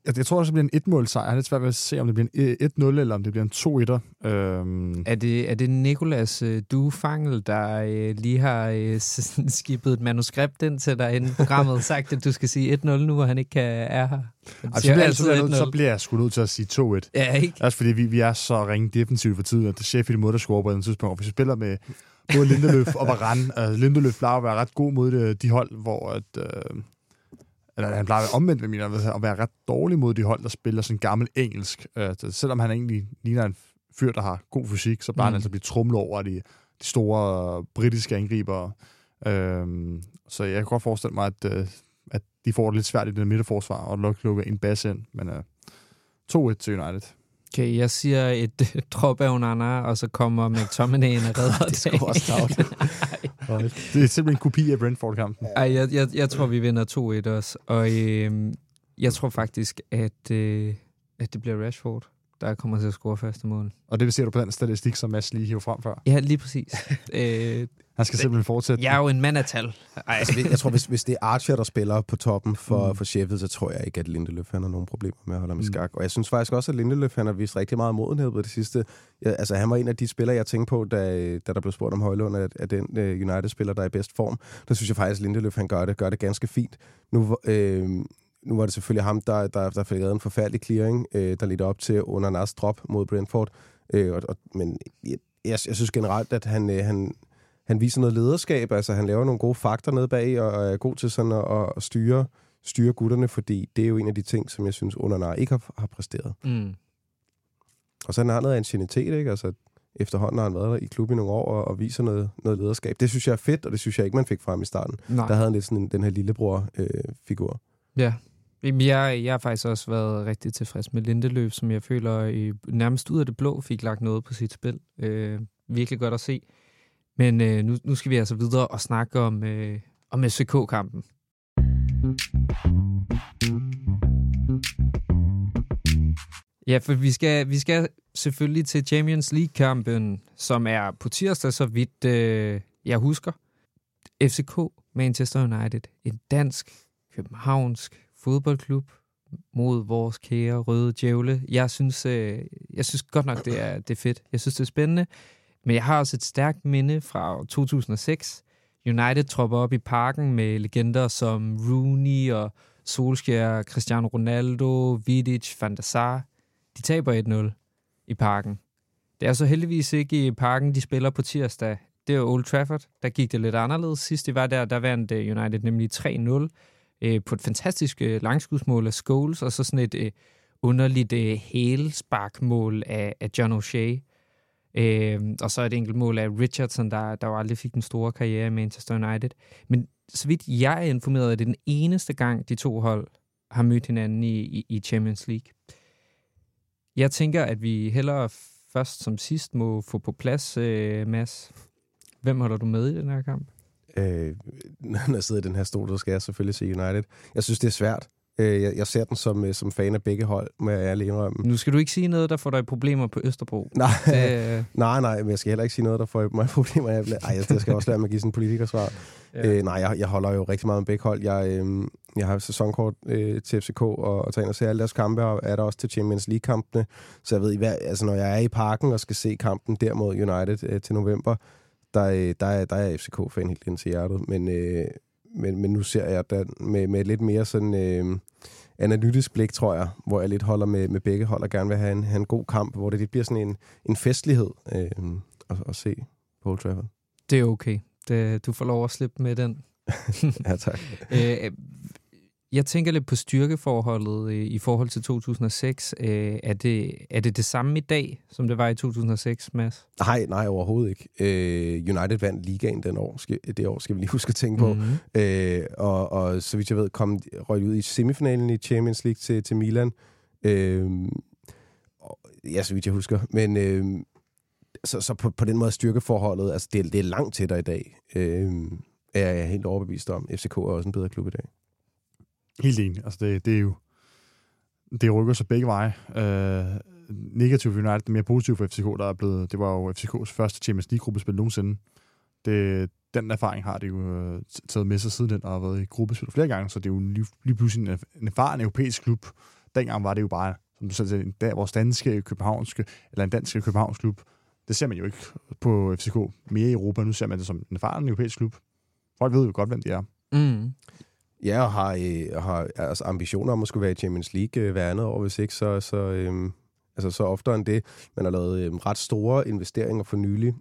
jeg, jeg tror også, det bliver en et-mål sejr. Jeg har lidt svært ved at se, om det bliver en 1-0, eller om det bliver en 2-1'er. Um, Er det, er det Nikolas øh, Duefangel, der øh, lige har øh, skibet et manuskript ind til dig inden programmet og sagt, at du skal sige 1-0 nu, hvor han ikke kan, er her? Altså, så, bliver, altid så, bliver, jeg nødt- 1-0. så bliver jeg sgu nødt til at sige 2-1. Ja, ikke? Også fordi vi, vi er så ringe defensivt for tiden, at det er Sheffield mod, der scorer på den tidspunkt. Og hvis vi spiller med både Lindeløf og Varane, uh, Lindeløf plejer at være ret god mod de, de hold, hvor at, uh, eller han plejer at være omvendt med mine, at være ret dårlig mod de hold, der spiller sådan gammel engelsk. Så selvom han egentlig ligner en fyr, der har god fysik, så plejer mm. Han altså at blive trumlet over de, de store uh, britiske angribere. Uh, så jeg kan godt forestille mig, at, uh, at de får det lidt svært i den midterforsvar, og nok lukker en bas ind. Men uh, 2-1 til United. Okay, jeg siger et øh, drop af Onana, og så kommer McTominay ind og redder Det er sgu også. Det er simpelthen en kopi af Brentford-kampen. Ej, jeg, jeg, jeg tror, vi vinder 2-1 også. Og øh, jeg tror faktisk, at, øh, at det bliver Rashford, der kommer til at score første mål. Og det ser du på den statistik, som Mads lige hiver frem før. Ja, lige præcis. øh, Han skal simpelthen fortsætte. jeg er jo en mand af tal. Ej, Altså, det- jeg tror, hvis, hvis det er Archer, der spiller på toppen for, Mm. mm. for Sheffield, så tror jeg ikke, at Lindeløf han har nogen problemer med at holde ham i skak. Og jeg synes faktisk også, at Lindeløf han har vist rigtig meget modenhed på det sidste. Ja, altså, han var en af de spillere, jeg tænkte på, da, da der blev spurgt om Højlund, at, at den uh, United-spiller, der er i bedst form. Der synes jeg faktisk, at Lindeløf han gør det, gør det ganske fint. Nu, øh, nu var det selvfølgelig ham, der, der, der fik lavet en forfærdelig clearing, øh, der ledte op til under Nas drop mod Brentford. Øh, og, og, men jeg, jeg, jeg synes generelt, at han, øh, han, han viser noget lederskab, altså han laver nogle gode fakter nede bag, og er god til sådan at, at styre, styre gutterne, fordi det er jo en af de ting, som jeg synes, Onanar ikke har, har præsteret. mm. Og så han har noget ancienitet, ikke? Altså, efterhånden har han været der i klubben i nogle år og, og viser noget, noget lederskab. Det synes jeg er fedt, og det synes jeg ikke, man fik frem i starten. Nej. Der havde han lidt sådan en, den her lillebror-figur. Ja. Jamen, Jeg, jeg har faktisk også været rigtig tilfreds med Lindeløf, som jeg føler øh, i, nærmest ud af det blå fik lagt noget på sit spil. Øh, virkelig godt at se. Men øh, nu, nu skal vi altså videre og snakke om, øh, om FCK-kampen. Ja, for vi skal, vi skal selvfølgelig til Champions League-kampen, som er på tirsdag, så vidt øh, jeg husker. FCK Manchester United, en dansk, københavnsk fodboldklub mod vores kære røde djævle. Jeg synes, øh, jeg synes godt nok, det er, det er fedt. Jeg synes, det er spændende. Men jeg har også et stærkt minde fra 2006. United tropper op i parken med legender som Rooney og Solskjaer, Cristiano Ronaldo, Vidic, Van der Sar. De taber 1-0 i parken. Det er så heldigvis ikke i parken, de spiller på tirsdag. Det er Old Trafford. Der gik det lidt anderledes. Sidst de var der, der vandt øh, United nemlig 3-0 øh, på et fantastisk øh, langskudsmål af Scholes, og så sådan et øh, underligt øh, hælsparkmål af, af John O'Shea. Øh, og så et enkelt mål af Richardson, der, der jo aldrig fik den store karriere i Manchester United. Men så vidt jeg er informeret, er det den eneste gang, de to hold har mødt hinanden i, i, i Champions League. Jeg tænker, at vi hellere først som sidst må få på plads, øh, Mads. Hvem holder du med i den her kamp? Øh, når jeg sidder i den her stol, så skal jeg selvfølgelig se United. Jeg synes, det er svært. Øh, jeg, jeg ser den som, øh, som fan af begge hold, må jeg ærlig indrømme. Nu skal du ikke sige noget, der får dig problemer på Østerbro. Nej, Det, øh, nej, nej, men jeg skal heller ikke sige noget, der får mig problemer. Jeg, ej, jeg, jeg skal også lade mig give sådan en politikersvar. ja. Øh, nej, jeg, jeg holder jo rigtig meget med begge hold. Jeg, øh, jeg har sæsonkort øh, til FCK og, og tager ind og ser alle deres kampe, og er der også til Champions League-kampene. Så jeg ved, hver, altså, når jeg er i parken og skal se kampen der mod United øh, til november, der, øh, der, er, der er FCK-fan helt ind til hjertet. Men, øh, men, men nu ser jeg den med, med lidt mere sådan... Øh, analytisk blik, tror jeg, hvor jeg lidt holder med, med begge hold og gerne vil have en, have en god kamp, hvor det lidt bliver sådan en, en festlighed øh, at, at se på Old Trafford. det er okay. Det, du får lov at slippe med den. Ja, tak. Øh, jeg tænker lidt på styrkeforholdet øh, i forhold til 2006. Øh, er, det, er det det samme i dag, som det var i 2006, Mads? Nej, nej, overhovedet ikke. Øh, United vandt ligaen den år, det år, skal vi lige huske at tænke på. Mm-hmm. Øh, og, og så vidt jeg ved, kom røg ud i semifinalen i Champions League til, til Milan. Øh, og, ja, så vidt jeg husker. Men øh, så, så på, på den måde styrkeforholdet, altså det, er- det er langt tættere i dag. Øh, er jeg helt overbevist om. FCK er også en bedre klub i dag. Helt enig. Altså, det, det er jo... Det rykker sig begge veje. Øh, negativt for United, mere positivt for FCK, der er blevet... Det var jo FCKs første Champions League-gruppespil nogensinde. Det, den erfaring har det jo øh, taget med sig siden den, og har været i gruppespil flere gange, så det er jo lige, lige pludselig en, en erfaren europæisk klub. Dengang var det jo bare, som du selv sagde, en der, vores danske københavnske, eller en dansk københavnsk klub. Det ser man jo ikke på FCK mere i Europa. Nu ser man det som en erfaren europæisk klub. Folk ved jo godt, hvem de er. Mm. Ja, og har, øh, har altså ambitioner om at skulle være i Champions League øh, hver andet år, hvis ikke så, så, øh, altså, så oftere end det. Man har lavet øh, ret store investeringer for nylig.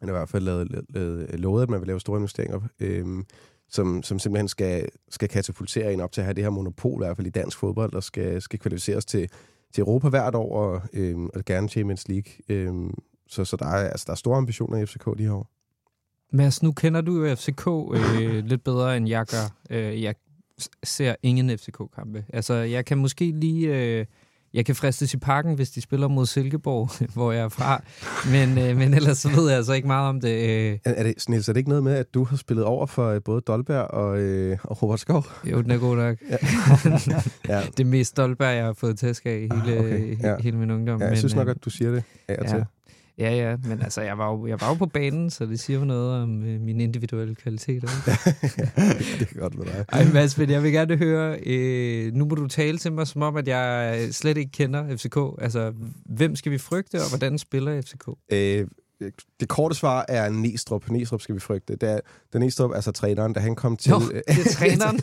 Man har i hvert fald lavet, lavet, lavet, øh, lovet, at man vil lave store investeringer, øh, som, som simpelthen skal, skal katapultere en op til at have det her monopol, i hvert fald i dansk fodbold, der skal, skal kvalificeres til, til Europa hvert år, og, øh, og gerne Champions League. Øh, så, så der er, altså, der er store ambitioner i FCK de her år. Mads, nu kender du jo FCK øh, lidt bedre, end jeg gør. Øh, jeg ser ingen FCK-kampe. Altså, jeg kan måske lige... Øh, jeg kan fristes i parken, hvis de spiller mod Silkeborg, hvor jeg er fra. Men, øh, men ellers så ved jeg altså ikke meget om det. Øh, Er, er det, Niels, er det ikke noget med, at du har spillet over for øh, både Dolberg og, øh, og Robert Skov? jo, den er god nok. Ja. Det er mest Stolberg, jeg har fået tæsk af i hele, Ah, okay. Ja. hele min ungdom. Ja, jeg men, synes nok, at du siger det af og ja. til. Ja, ja, men altså, jeg var jo, jeg var jo på banen, så det siger jo noget om øh, mine individuelle kvaliteter. Det er godt med dig. Ej, Mads, men jeg vil gerne høre, øh, nu må du tale til mig, som om, at jeg slet ikke kender FCK. Altså, hvem skal vi frygte, og hvordan spiller FCK? Øh, det korte svar er Næstrup. Næstrup skal vi frygte. Det er Næstrup, altså træneren, da han kom til... Nå, det er træneren.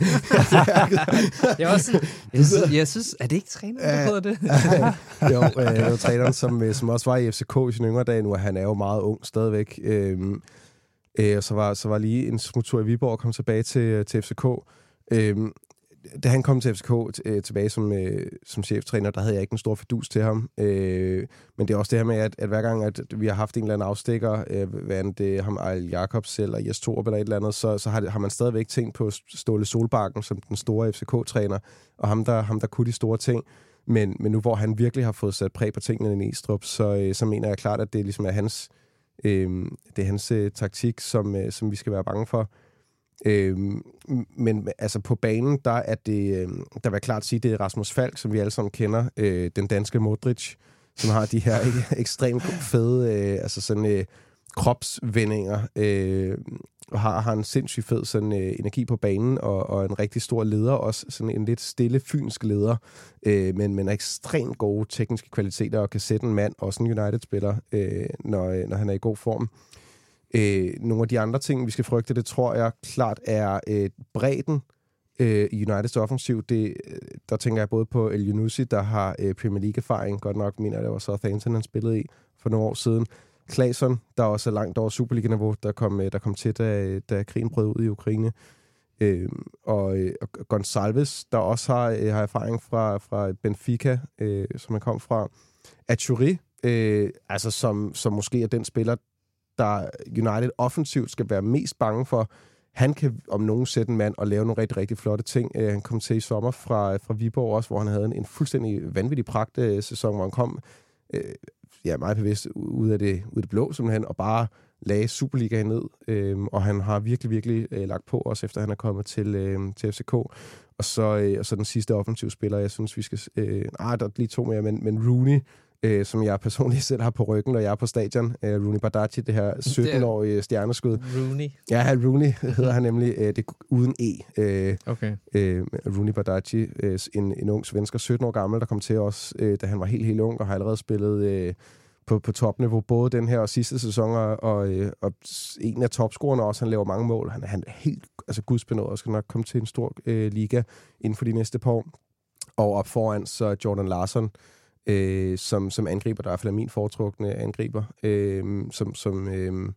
jeg, også, jeg, synes, jeg synes, er det ikke træneren, der hedder det? jo, øh, det var træneren, som, øh, som også var i FCK i sine yngre dage nu, og han er jo meget ung stadigvæk. Øhm, øh, og så var, så var lige en smuttur i Viborg og kom tilbage til, til FCK. Øhm, da han kom til FCK øh, tilbage som, øh, som cheftræner, der havde jeg ikke en stor fordus til ham. Øh, men det er også det her med, at, at hver gang, at vi har haft en eller anden afstikker, øh, hvad det er ham Ejl Jacobs eller Jes Torup eller et eller andet, så, så har, det, har man stadigvæk tænkt på Ståle Solbakken som den store FCK-træner, og ham der, ham, der kunne de store ting. Men, men nu hvor han virkelig har fået sat præg på tingene i Næstrup, så, øh, så mener jeg klart, at det ligesom er hans, øh, det er hans øh, taktik, som, øh, som vi skal være bange for. Øh, men altså på banen, der er det, øh, der vil jeg klart sige, det er Rasmus Falk, som vi alle sammen kender, øh, den danske Modric, som har de her ikke, ekstremt fede, øh, altså sådan øh, kropsvendinger, øh, og har, har en sindssygt fed sådan, øh, energi på banen, og, og en rigtig stor leder også, sådan en lidt stille fynsk leder, øh, men, men er ekstremt gode tekniske kvaliteter, og kan sætte en mand, også en United-spiller, øh, når, øh, når han er i god form. Øh, Øh, nogle af de andre ting, vi skal frygte, det tror jeg klart er øh, bredden øh, i Uniteds offensiv. Det, øh, der tænker jeg både på El Yunusi, der har øh, Premier League-erfaring. Godt nok mener jeg, det var Southampton, han spillede i for nogle år siden. Klasen, der også er langt over Superliga-niveau, der kom, øh, der kom til, da, da krigen brød ud i Ukraine. Øh, og, øh, og Gonsalves, der også har, øh, har erfaring fra, fra Benfica, øh, som han kom fra. Aturi, øh, altså som, som måske er den spiller, der United offensivt skal være mest bange for. Han kan om nogen sætte en mand og lave nogle rigtig, rigtig flotte ting. Øh, han kom til i sommer fra, fra Viborg også, hvor han havde en, en fuldstændig vanvittig pragt sæson, hvor han kom øh, ja, meget bevidst ud af det, ud af det blå, simpelthen, og bare lagde Superligaen ned, øh, og han har virkelig, virkelig øh, lagt på, også efter han er kommet til, øh, til FCK. Og så, øh, og så den sidste offensive spiller, jeg synes, vi skal... Øh, ah, der er lige to mere, men, men Rooney, øh, som jeg personligt selv har på ryggen, når jeg er på stadion. Øh, Rooney Badaci, det her 17-årige stjerneskud. Rooney. Ja, Rooney hedder han nemlig, øh, det uden E. Øh, Okay. øh, Rooney Badaci, øh, en, en ung svensker, 17 år gammel, der kom til os, øh, da han var helt, helt ung, og har allerede spillet øh, på, på topniveau, både den her og sidste sæson, og, og, øh, og en af topscorerne også, han laver mange mål. Han, han er helt altså gudsbenået og skal nok komme til en stor øh, liga inden for de næste par år. Og op foran så Jordan Larson, øh, som, som angriber, der er i hvert fald er min foretrukne angriber, øh, som, som øh,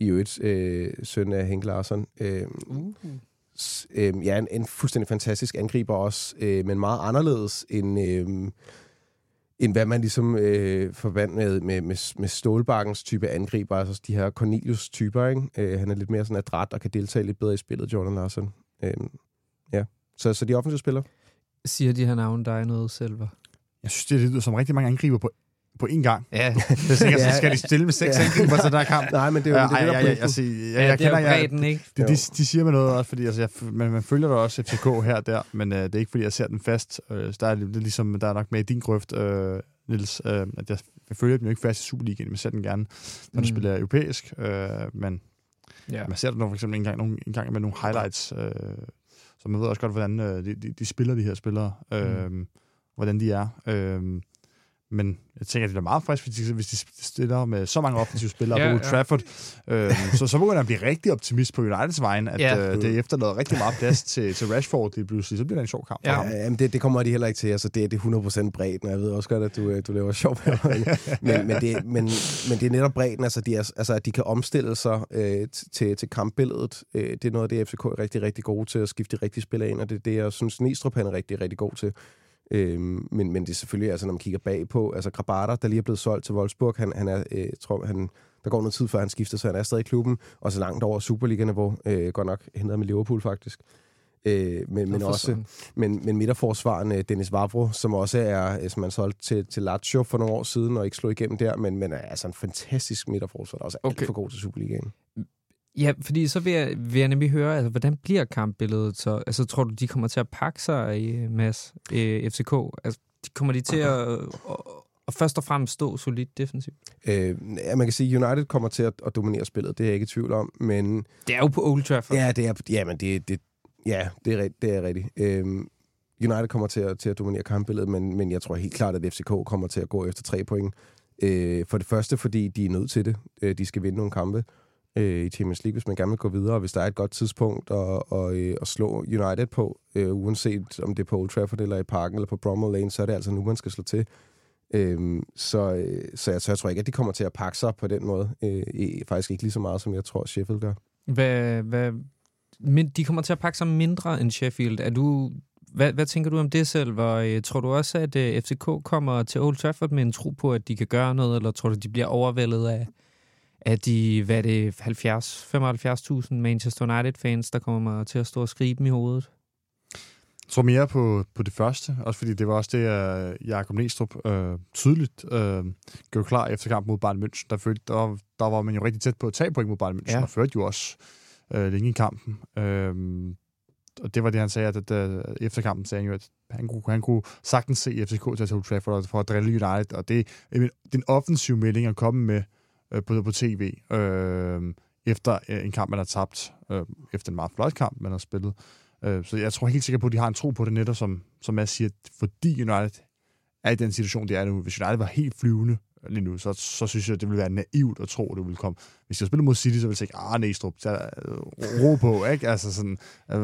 i øvrigt øh, søn af Henk Larsson. Øh, Uh. s- øh, ja, en, en fuldstændig fantastisk angriber også, øh, men meget anderledes end, øh, end hvad man ligesom øh, forbandt med, med, med, med Stålbakkens type angriber, altså de her Cornelius-typer, ikke? Øh, han er lidt mere sådan adræt og kan deltage lidt bedre i spillet, Jordan Larson. Øh, ja, så, så de offensive spillere. Siger de her navne dig noget, Selver? Jeg synes, det lyder som rigtig mange angriber på, på én gang. Ja, Jeg tænker, så skal de stille med seks Ja. angriber til den her kamp. Nej, men det er jo Ja, det, ej, det, der jeg, er jeg, altså, jeg, ja, jeg det er kender, jo jeg, bredden, ikke? de, de, de siger mig noget også, fordi altså, jeg, man, man følger da også FCK her og der, men øh, det er ikke, fordi jeg ser den fast. Øh, så der er det er ligesom, der er nok med i din grøft, øh, Niels, øh, at jeg, jeg følger dem jo ikke fast i Superligaen, men jeg ser den gerne, når Mm. spiller europæisk, øh, men Ja. man ser det når for eksempel en gang, nogle, en gang med nogle highlights, øh, så man ved også godt, hvordan øh, de, de, de spiller, de her spillere, øh, Mm. Hvordan de er. Øh, men jeg tænker, det er meget frisk, hvis de, hvis de stiller med så mange offensive spillere Ja, på Old ja. Trafford. Øh, så, så begynder jeg at blive rigtig optimist på Uniteds vejen, at Ja. ja. øh, det efterlader rigtig meget plads til, til Rashford lige pludselig. Så bliver det en sjov kamp for Ja. ham. Ja, jamen det, det kommer de heller ikke til. Altså, det, det er 100% bredden, og jeg ved også godt, at du, øh, du laver sjov med mig. men, men, det, men, men det er netop bredden, altså, de er, altså at de kan omstille sig øh, til, til kampbilledet. Øh, det er noget af det, FCK er rigtig, rigtig gode til, at skifte de rigtige spillere ind, og det er det, jeg synes, Næstrup han er rigtig, rigtig god til. Øhm, men, men det er selvfølgelig, altså, når man kigger bagpå, altså Grabata, der lige er blevet solgt til Wolfsburg, han, han er, øh, tror, han, der går noget tid, før han skifter, så han er stadig i klubben, og så langt over Superliga-niveau, øh, godt nok hentet med Liverpool faktisk. Øh, men, men også, men, men midterforsvaren øh, Dennis Vavro, som også er, øh, som man solgte til, til Lazio for nogle år siden, og ikke slog igennem der, men, men er altså en fantastisk midterforsvar, der er også er Okay. alt for god til Superligaen. Ja, fordi så vil jeg, vil jeg nemlig høre, altså, hvordan bliver kampbilledet så? Altså, tror du, de kommer til at pakke sig i Mads, øh, FCK? Altså, de kommer de til at, at, at først og fremmest stå solidt defensivt? Øh, ja, man kan sige, at United kommer til at, at dominere spillet, det er jeg ikke i tvivl om, men Det er jo på Old Trafford. ja, det er, ja, men det, det, ja, det er, det er rigtigt. Øh, United kommer til at, til at dominere kampbilledet, men, men jeg tror helt klart, at FCK kommer til at gå efter tre point. Øh, for det første, fordi de er nødt til det. Øh, de skal vinde nogle kampe øh, i Champions League, hvis man gerne vil gå videre, og hvis der er et godt tidspunkt at, og, øh, at slå United på, øh, uanset om det er på Old Trafford eller i Parken eller på Bromwell Lane, så er det altså nu, man skal slå til. Øh, så, øh, så, jeg, så jeg tror ikke, at de kommer til at pakke sig på den måde. Øh, faktisk ikke lige så meget, som jeg tror, Sheffield gør. Hvad, hvad, men de kommer til at pakke sig mindre end Sheffield. Er du, hvad, hvad tænker du om det selv? Og, øh, tror du også, at øh, FCK kommer til Old Trafford med en tro på, at de kan gøre noget, eller tror du, de bliver overvældet af, af de, hvad er det, 70, 75.000 Manchester United-fans, der kommer til at stå og skrige dem i hovedet? Jeg tror mere på, på det første, også fordi det var også det, at Jakob Næstrup øh, tydeligt øh, gjorde klar efter kampen mod Bayern München. Der, følte, der, var- der var man jo rigtig tæt på at tage point mod Bayern München, Ja. og førte jo også øh, længe i kampen. Øh, og det var det, han sagde, at, at, at efter kampen sagde han jo, at han kunne, han kunne sagtens se FCK til at tage Trafford for at drille United, og det, det er en offensiv melding at komme med øh, på, på tv, øh, efter øh, en kamp, man har tabt, øh, efter en meget flot kamp, man har spillet. Øh, så jeg tror helt sikkert på, at de har en tro på det netop, som, som jeg siger, fordi United er i den situation, de er nu. Hvis United var helt flyvende lige nu, så, så synes jeg, det ville være naivt at tro, at det ville komme. Hvis jeg spiller mod City, så ville jeg tænke, ah, Næstrup, så, øh, ro på, ikke? Altså sådan, øh,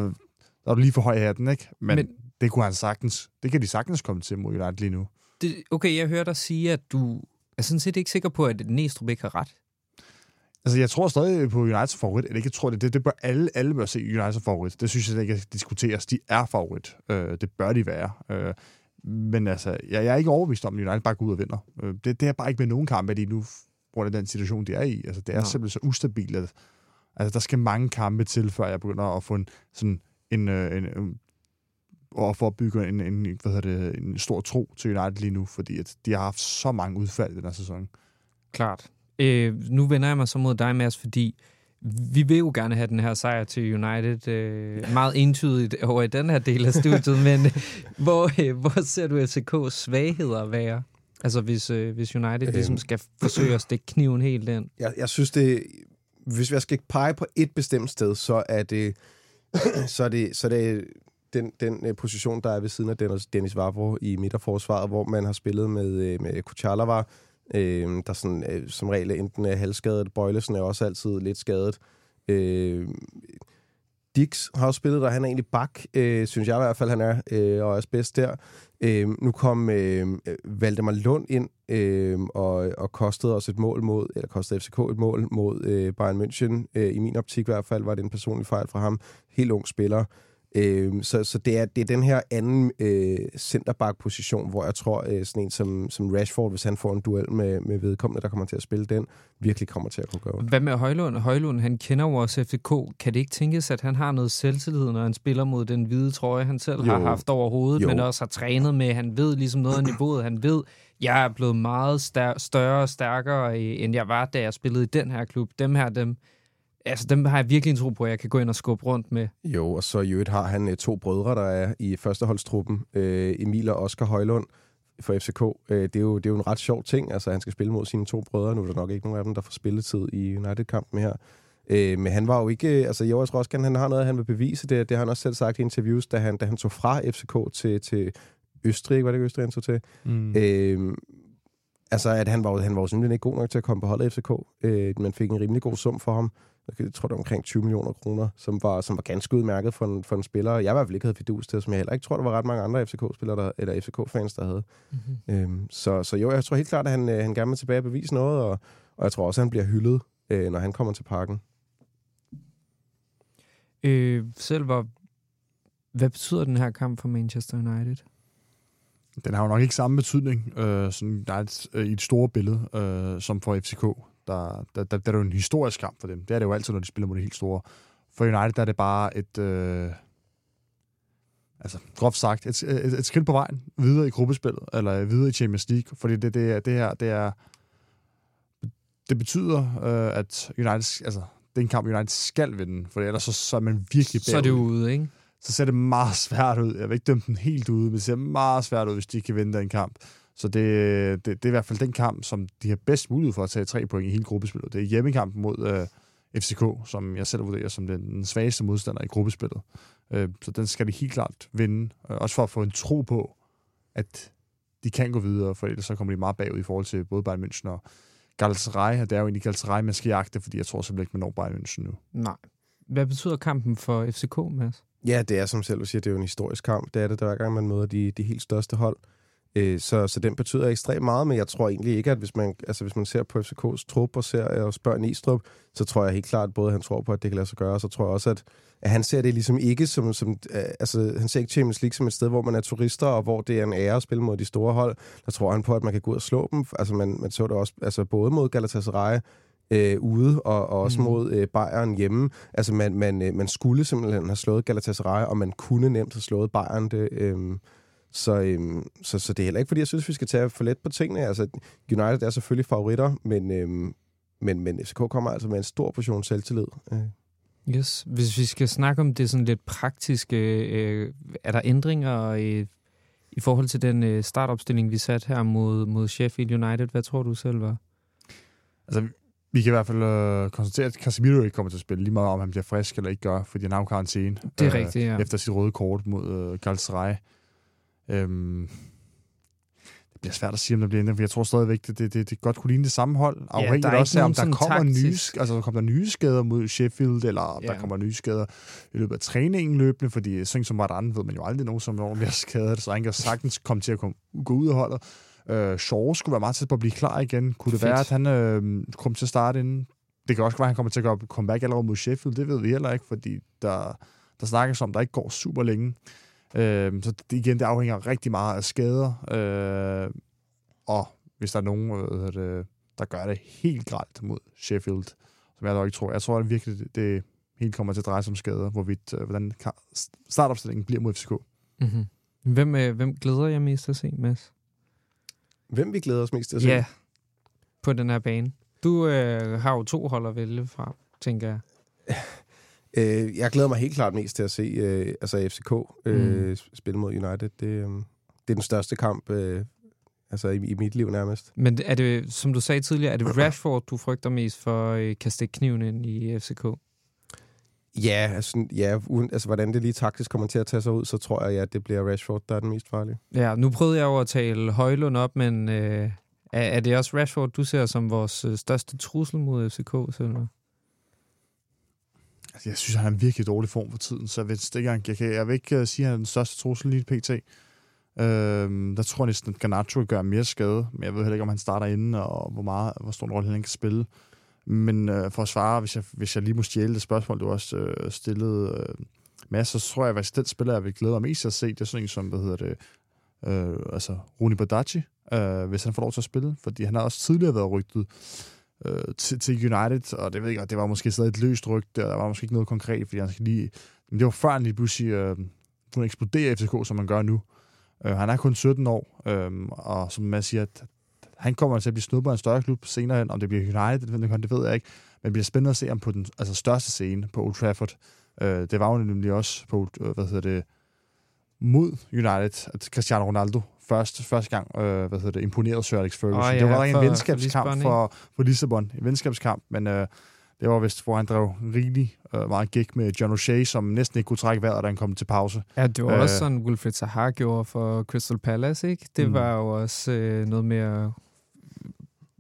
der er du lige for høj i hatten, ikke? Men, Men- Men, det kunne han sagtens, det kan de sagtens komme til mod United lige nu. Det, okay, jeg hører dig sige, at du er sådan set ikke sikker på, at Næstrup ikke har ret. Altså, jeg tror stadig på Uniteds favorit. Eller ikke, jeg tror det. Det, det bør alle, alle bør se Uniteds favorit. Det synes jeg ikke kan diskuteres. De er favorit. Øh, det bør de være. Øh, men altså, jeg, jeg er ikke overbevist om, at United bare går ud og vinder. Øh, det, det er bare ikke med nogen kampe lige nu, hvor det er den situation, de er i. Altså, det er Nå. simpelthen så ustabilt. At, altså, der skal mange kampe til, før jeg begynder at få en, sådan en, øh, en, en og for at bygge en, en, hvad hedder det, en stor tro til United lige nu, fordi at de har haft så mange udfald i den her sæson. Klart. Øh, nu vender jeg mig så mod dig, Mads, fordi vi vil jo gerne have den her sejr til United øh, meget entydigt over i den her del af studiet, men øh, hvor, øh, hvor ser du FCK's svagheder være? Altså hvis, øh, hvis United øhm. ligesom skal forsøge at stikke kniven helt ind. Jeg, jeg synes det, hvis jeg skal pege på et bestemt sted, så er det, så er det, så er det den, den øh, position, der er ved siden af Dennis, Dennis Vavro i midterforsvaret, hvor man har spillet med, øh, med Kuchalava, øh, der sådan, øh, som regel enten er halvskadet. Bøjlesen er også altid lidt skadet. Øh, Dix har også spillet der. Han er egentlig bak, øh, synes jeg i hvert fald, han er, øh, og er bedst der. Øh, nu kom øh, Valdemar Lund ind øh, og, og kostede os et mål mod, eller kostede FCK et mål mod øh, Bayern München. Øh, I min optik i hvert fald var det en personlig fejl fra ham. Helt ung spiller. Øh, så så det, er, det er den her anden øh, centerback-position, hvor jeg tror, øh, sådan en som, som Rashford, hvis han får en duel med, med vedkommende, der kommer til at spille den, virkelig kommer til at kunne gøre. Hvad med Højlund? Højlund, han kender jo også FCK. Kan det ikke tænkes, at han har noget selvtillid, når han spiller mod den hvide trøje, han selv jo. har haft over hovedet, jo. men også har trænet med? Han ved ligesom noget af niveauet. Han ved, jeg er blevet meget større og stærkere, end jeg var, da jeg spillede i den her klub. Dem her, dem Altså, dem har jeg virkelig en tro på, at jeg kan gå ind og skubbe rundt med. Jo, og så i øvrigt har han øh, to brødre, der er i førsteholdstruppen. Øh, Emil og Oscar Højlund for FCK. Øh, det, er jo, det er jo en ret sjov ting. Altså, han skal spille mod sine to brødre. Nu er der nok ikke nogen af dem, der får spilletid i United-kampen her. Øh, men han var jo ikke... Altså, jeg også gerne, han har noget, han vil bevise. Det, det har han også selv sagt i interviews, da han, da han tog fra FCK til, til Østrig. Var det ikke Østrig, han tog til? Mm. Øh, altså, at han var, han var jo simpelthen ikke god nok til at komme på holdet FCK. Øh, man fik en rimelig god sum for ham jeg tror, det var omkring 20 millioner kroner, som var, som var ganske udmærket for en, for en spiller. Jeg i hvert fald ikke havde fidus til, som jeg heller ikke tror, der var ret mange andre FCK-spillere, der, eller FCK-fans, der havde. Mm-hmm. Øhm, så, så jo, jeg tror helt klart, at han, øh, han gerne vil tilbage og bevise noget, og, og jeg tror også, at han bliver hyldet, øh, når han kommer til parken. Øh, selv var, hvad betyder den her kamp for Manchester United? Den har jo nok ikke samme betydning øh, sådan, der er et, i et store billede øh, som for FCK der, der, der, der er jo en historisk kamp for dem. Det er det jo altid, når de spiller mod det helt store. For United der er det bare et... Øh, altså, groft sagt, et, et, et skridt på vejen videre i gruppespillet, eller videre i Champions League, fordi det, det, det her, det er... Det betyder, øh, at United, altså, det er en kamp, United skal vinde, for ellers så, så er man virkelig bagud. Så er det ude, ikke? Så ser det meget svært ud. Jeg vil ikke dømme den helt ude, men det ser meget svært ud, hvis de kan vinde den kamp. Så det, det, det er i hvert fald den kamp, som de har bedst mulighed for at tage tre point i hele gruppespillet. Det er hjemmekampen mod øh, FCK, som jeg selv vurderer som den, den svageste modstander i gruppespillet. Øh, så den skal de helt klart vinde. Øh, også for at få en tro på, at de kan gå videre, for ellers så kommer de meget bagud i forhold til både Bayern München og Galatasaray. Og det er jo egentlig Galatasaray, man skal jagte, fordi jeg tror simpelthen ikke, man når Bayern München nu. Nej. Hvad betyder kampen for FCK, Mads? Ja, det er som selv du siger, det er jo en historisk kamp. Det er det, der hver gang man møder de, de helt største hold. Øh, så, så den betyder ekstremt meget, men jeg tror egentlig ikke, at hvis man, altså hvis man ser på FCK's trup og ser og spørger Nistrup, så tror jeg helt klart, at både han tror på, at det kan lade sig gøre, og så tror jeg også, at, at han ser det ligesom ikke som, som øh, altså han ser ikke Champions League som et sted, hvor man er turister, og hvor det er en ære at spille mod de store hold. Der tror han på, at man kan gå ud og slå dem. Altså man, man så det også altså både mod Galatasaray, øh, ude, og, og også mm. mod øh, Bayern hjemme. Altså man, man, øh, man skulle simpelthen have slået Galatasaray, og man kunne nemt have slået Bayern. Det, øh, så, øhm, så, så det er heller ikke, fordi jeg synes, vi skal tage for let på tingene. Altså, United er selvfølgelig favoritter, men, øhm, men, men FCK kommer altså med en stor portion selvtillid. Øh. Yes. Hvis vi skal snakke om det sådan lidt praktiske, øh, er der ændringer i, i forhold til den øh, startopstilling, vi satte her mod, mod Sheffield United? Hvad tror du selv var? Altså, vi kan i hvert fald øh, konstatere, at Casemiro ikke kommer til at spille, lige meget om han bliver frisk eller ikke gør, fordi han har jo karantæne. Det er øh, rigtigt, ja. Efter sit røde kort mod øh, Galatasaray. Øhm, det bliver svært at sige, om der bliver ændret, for jeg tror stadigvæk, det, det, det, det godt kunne ligne det samme hold. Afhængigt ja, også af, om der kommer, nye, altså, der kommer nye skader mod Sheffield, eller ja. der kommer nye skader i løbet af træningen løbende, fordi sådan som andet, ved man jo aldrig nogen, som når bliver skadet, så han kan sagtens komme til at komme, gå ud af holdet. Øh, Shaw skulle være meget tæt på at blive klar igen. Kunne det Fedt. være, at han øh, kom til at starte inden? Det kan også være, at han kommer til at gøre comeback allerede mod Sheffield. Det ved vi heller ikke, fordi der, der snakkes om, at der ikke går super længe. Øh, så det, igen, det afhænger rigtig meget af skader. Øh, og hvis der er nogen, øh, det, der gør det helt gralt mod Sheffield, som jeg dog ikke tror. Jeg tror at virkelig, det, det helt kommer til at dreje sig om skader, hvorvidt, øh, hvordan startopstillingen bliver mod FCK. Mm-hmm. Hvem, øh, hvem glæder jeg mest til at se, Mads? Hvem vi glæder os mest til at se? Ja, på den her bane. Du øh, har jo to hold at vælge fra, tænker jeg. Øh, jeg glæder mig helt klart mest til at se øh, altså FCK øh, Mm. spille mod United. Det, øh, det er den største kamp øh, altså i, i mit liv nærmest. Men er det, som du sagde tidligere, er det Rashford, du frygter mest for øh, kan stikke kniven ind i FCK? Ja, altså, ja uden, altså hvordan det lige taktisk kommer til at tage sig ud, så tror jeg, ja, at det bliver Rashford, der er den mest farlige. Ja, nu prøvede jeg jo at tale Højlund op, men øh, er, er det også Rashford, du ser som vores øh, største trussel mod FCK, Silver? Altså, jeg synes, han er en virkelig dårlig form for tiden, så hvis det ikke jeg, kan, jeg vil ikke uh, sige, at han er den største trussel lige pt. Øhm, der tror jeg næsten, at Garnacho gør mere skade, men jeg ved heller ikke, om han starter inden, og hvor, meget, hvor stor en rolle han kan spille. Men øh, for at svare, hvis jeg, hvis jeg lige må stjæle det spørgsmål, du også øh, stillede øh, Mads, så tror jeg, at den spiller, jeg vil glæde mig mest til at se, det er sådan en som, hvad hedder det, øh, altså Rune Badaci, øh, hvis han får lov til at spille, fordi han har også tidligere været rygtet øh, til, til United, og det ved jeg det var måske stadig et løst rygte, og der var måske ikke noget konkret, fordi han skal lige, men det var før han lige pludselig øh, kunne eksplodere FCK, som man gør nu. Øh, han er kun 17 år, øh, og som man siger, at han kommer til at blive snudt på en større klub senere hen, om det bliver United, det, det ved jeg ikke, men det bliver spændende at se ham på den altså, største scene på Old Trafford. Øh, det var jo nemlig også på, øh, hvad hedder det, mod United, at Cristiano Ronaldo først, første gang, øh, hvad hedder det, imponerede Sir Alex Ferguson. Oh, ja, det var en for- venskabskamp for Lisbon, for, for Lissabon, en venskabskamp, men øh, det var vist, hvor han drev rigtig øh, meget gik med John O'Shea, som næsten ikke kunne trække vejret, da han kom til pause. Ja, det var Øh. også sådan, Wilfried Zaha gjorde for Crystal Palace, ikke? Det mm. var jo også øh, noget med at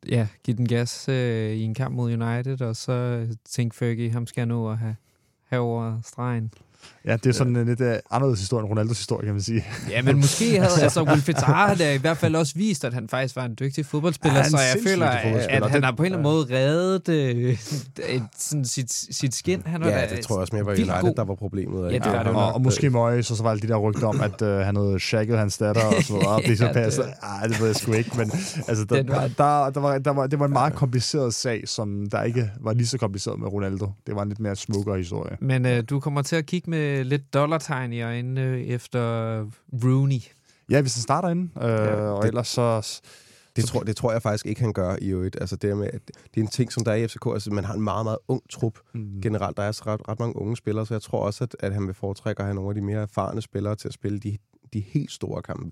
ja, give den gas øh, i en kamp mod United, og så tænkte Fergie, ham skal jeg nå at have, have over stregen. Ja, det er sådan en lidt uh, anderledes historie end Ronaldos historie, kan man sige. Ja, men måske havde altså Wilfried Zaha havde i hvert fald også vist, at han faktisk var en dygtig fodboldspiller, Ja, han så jeg føler, at, han har på en eller anden måde reddet øh, et, sådan sit, sit skin. Han var Ja, da det tror jeg også mere var United, god. der var problemet. og Ja, det var det og, og måske Moyes, og så var alle de der rygter om, at uh, han havde shagget hans datter og så videre. Det er så passet. Ej, det ved jeg sgu ikke, men altså, der, var- der, der, var, der var, det var en meget kompliceret sag, som der ikke var lige så kompliceret med Ronaldo. Det var en lidt mere smukkere historie. Men øh, du kommer til at kigge med lidt dollartegn i øjnene efter Rooney. Ja, hvis han starter inden, øh, Ja, og det- ellers så... Det tror, det tror jeg faktisk ikke, han gør i øvrigt. Altså det, med, at det er en ting, som der er i FCK. Altså, man har en meget, meget ung trup Mm, generelt. Der er så ret, ret mange unge spillere, så jeg tror også, at, at han vil foretrække at have nogle af de mere erfarne spillere til at spille de, de helt store kampe.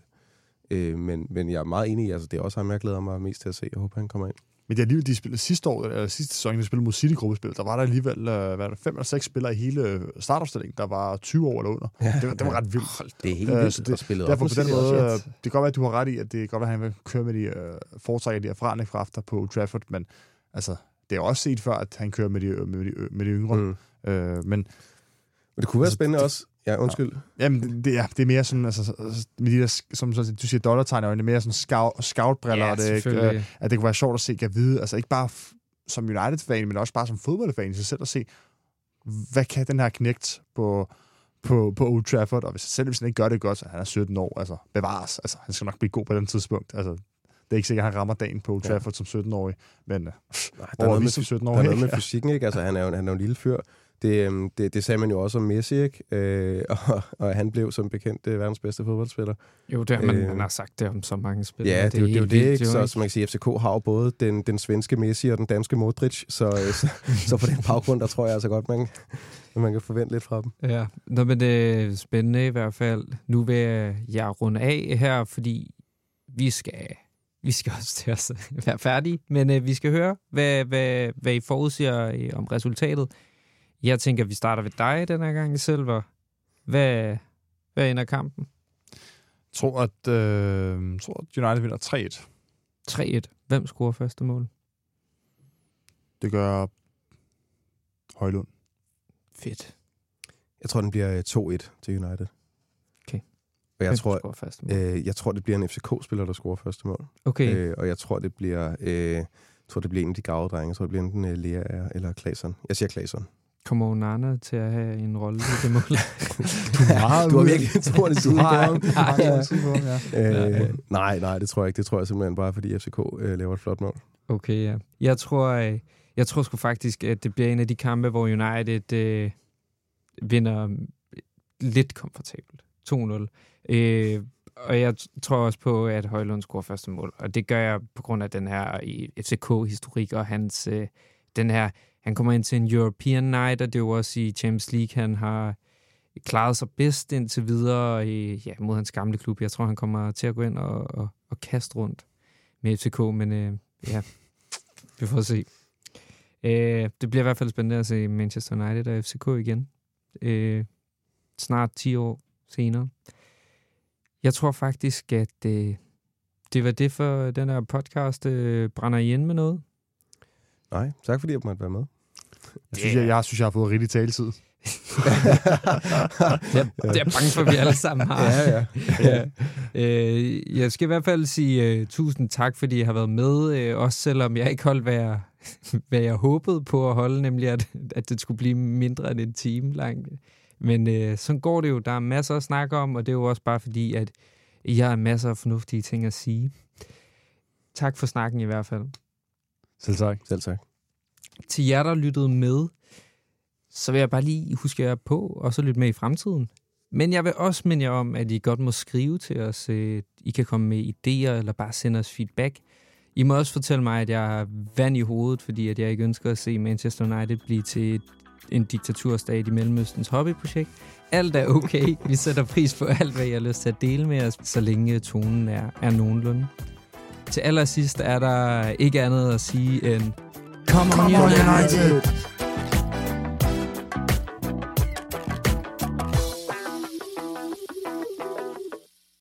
Øh, men, men jeg er meget enig i, altså det er også ham, jeg glæder mig mest til at se. Jeg håber, han kommer ind. Men det er alligevel, de spillede sidste år, eller sidste sæson, de spillede mod City-gruppespil, der var der alligevel øh, hvad er det, fem eller seks spillere i hele startopstillingen, der var 20 år eller under. Ja, Det, var- det var ret vildt. Det er helt Øh, vildt, så det, at spille Derfor op på den måde, øh, det kan godt være, at du har ret i, at det kan godt være, at han vil køre med de øh, foretrækker de erfarne kræfter på Trafford, men altså, det er også set før, at han kører med de, med de, med de yngre. Mm. Øh, men Men det kunne være Altså, spændende det- også. Ja, undskyld. jamen, det, er, det er mere sådan, altså, altså, med de der, som, som du siger, dollartegn er mere sådan scout, scoutbriller, Ja, og det, er ikke, øh, at det kunne være sjovt at se Gavide, altså ikke bare f- som United-fan, men også bare som fodboldfan i sig selv at se, hvad kan den her knægt på, på, på Old Trafford, og hvis, selv hvis han ikke gør det godt, så han er 17 år, altså bevares, altså han skal nok blive god på den tidspunkt, altså det er ikke sikkert, at han rammer dagen på Old Ja. Trafford som 17-årig, men øh, Nej, der, er noget med, som der er 17-årige? noget med fysikken, ikke? Altså, han er jo, han er jo en lille fyr. Det, øhm, det, det sagde man jo også om Messi, ikke? Øh, og, og han blev som bekendt øh, verdens bedste fodboldspiller. Jo, det, man, Øh, man har sagt det om så mange spillere. Ja, det, det, er jo- det er jo det, vildt, ikke? Så, som man kan sige, FCK har jo både den, den svenske Messi og den danske Modric, så, øh, så, så på den baggrund, der tror jeg altså godt, man, at man kan forvente lidt fra dem. Ja, Nå, men det er spændende i hvert fald. Nu vil jeg runde af her, fordi vi skal, vi skal også til at være færdige. Men øh, vi skal høre, hvad, hvad, hvad I forudsiger øh, om resultatet. Jeg tænker, vi starter ved dig den her gang, Silver. Hvad, hvad ender kampen? Jeg tror, at, øh, jeg tror, at United vinder 3-1. 3-1. Hvem scorer første mål? Det gør Højlund. Fedt. Jeg tror, den bliver øh, 2-1 til United. Okay. Og jeg Hvem tror, scorer første mål? øh, jeg tror, det bliver en FCK-spiller, der scorer første mål. Okay. Øh, og jeg tror, det bliver... Øh, jeg tror, det bliver en af de gave drenge. Jeg tror, det bliver enten øh, Lea eller Klaasson. Jeg siger Klaasson. Kommer Onana til at have en rolle i det mål? du har ude. virkelig troet, det Du har tid på ham, ja. Øh, nej, nej, det tror jeg ikke. Det tror jeg simpelthen bare, fordi FCK øh, laver et flot mål. Okay, ja. Jeg tror, øh, jeg tror sgu faktisk, at det bliver en af de kampe, hvor United øh, vinder øh, lidt komfortabelt. 2-0. Øh, og jeg t- tror også på, at Højlund scorer første mål. Og det gør jeg på grund af den her FCK-historik og hans... Øh, den her, han kommer ind til en European Night, og det er jo også i Champions League, han har klaret sig bedst indtil videre i, ja, mod hans gamle klub. Jeg tror, han kommer til at gå ind og, og, og kaste rundt med FCK, men øh, ja, vi får se. Øh, det bliver i hvert fald spændende at se Manchester United og FCK igen. Øh, snart 10 år senere. Jeg tror faktisk, at øh, det var det for den her podcast. Øh, brænder I ind med noget? Nej, tak fordi jeg måtte være med. Jeg synes, jeg, jeg, synes, jeg har fået rigtig taletid. jeg, det er bange for, at vi alle sammen har. Ja, ja. ja. Øh, jeg skal i hvert fald sige uh, tusind tak, fordi I har været med, uh, også selvom jeg ikke holdt, hvad jeg, hvad jeg håbede på at holde, nemlig at, at det skulle blive mindre end en time lang. Men uh, sådan går det jo. Der er masser at snakke om, og det er jo også bare fordi, at I har masser af fornuftige ting at sige. Tak for snakken i hvert fald. Selv tak. Selv tak. Til jer, der lyttede med, så vil jeg bare lige huske jer på, og så lytte med i fremtiden. Men jeg vil også minde jer om, at I godt må skrive til os. Øh, I kan komme med idéer, eller bare sende os feedback. I må også fortælle mig, at jeg har vand i hovedet, fordi at jeg ikke ønsker at se Manchester United blive til en diktaturstat i Mellemøstens hobbyprojekt. Alt er okay. Vi sætter pris på alt, hvad I har lyst til at dele med os, så længe tonen er, er nogenlunde. Til allersidst er der ikke andet at sige end Come, Come on, United! United!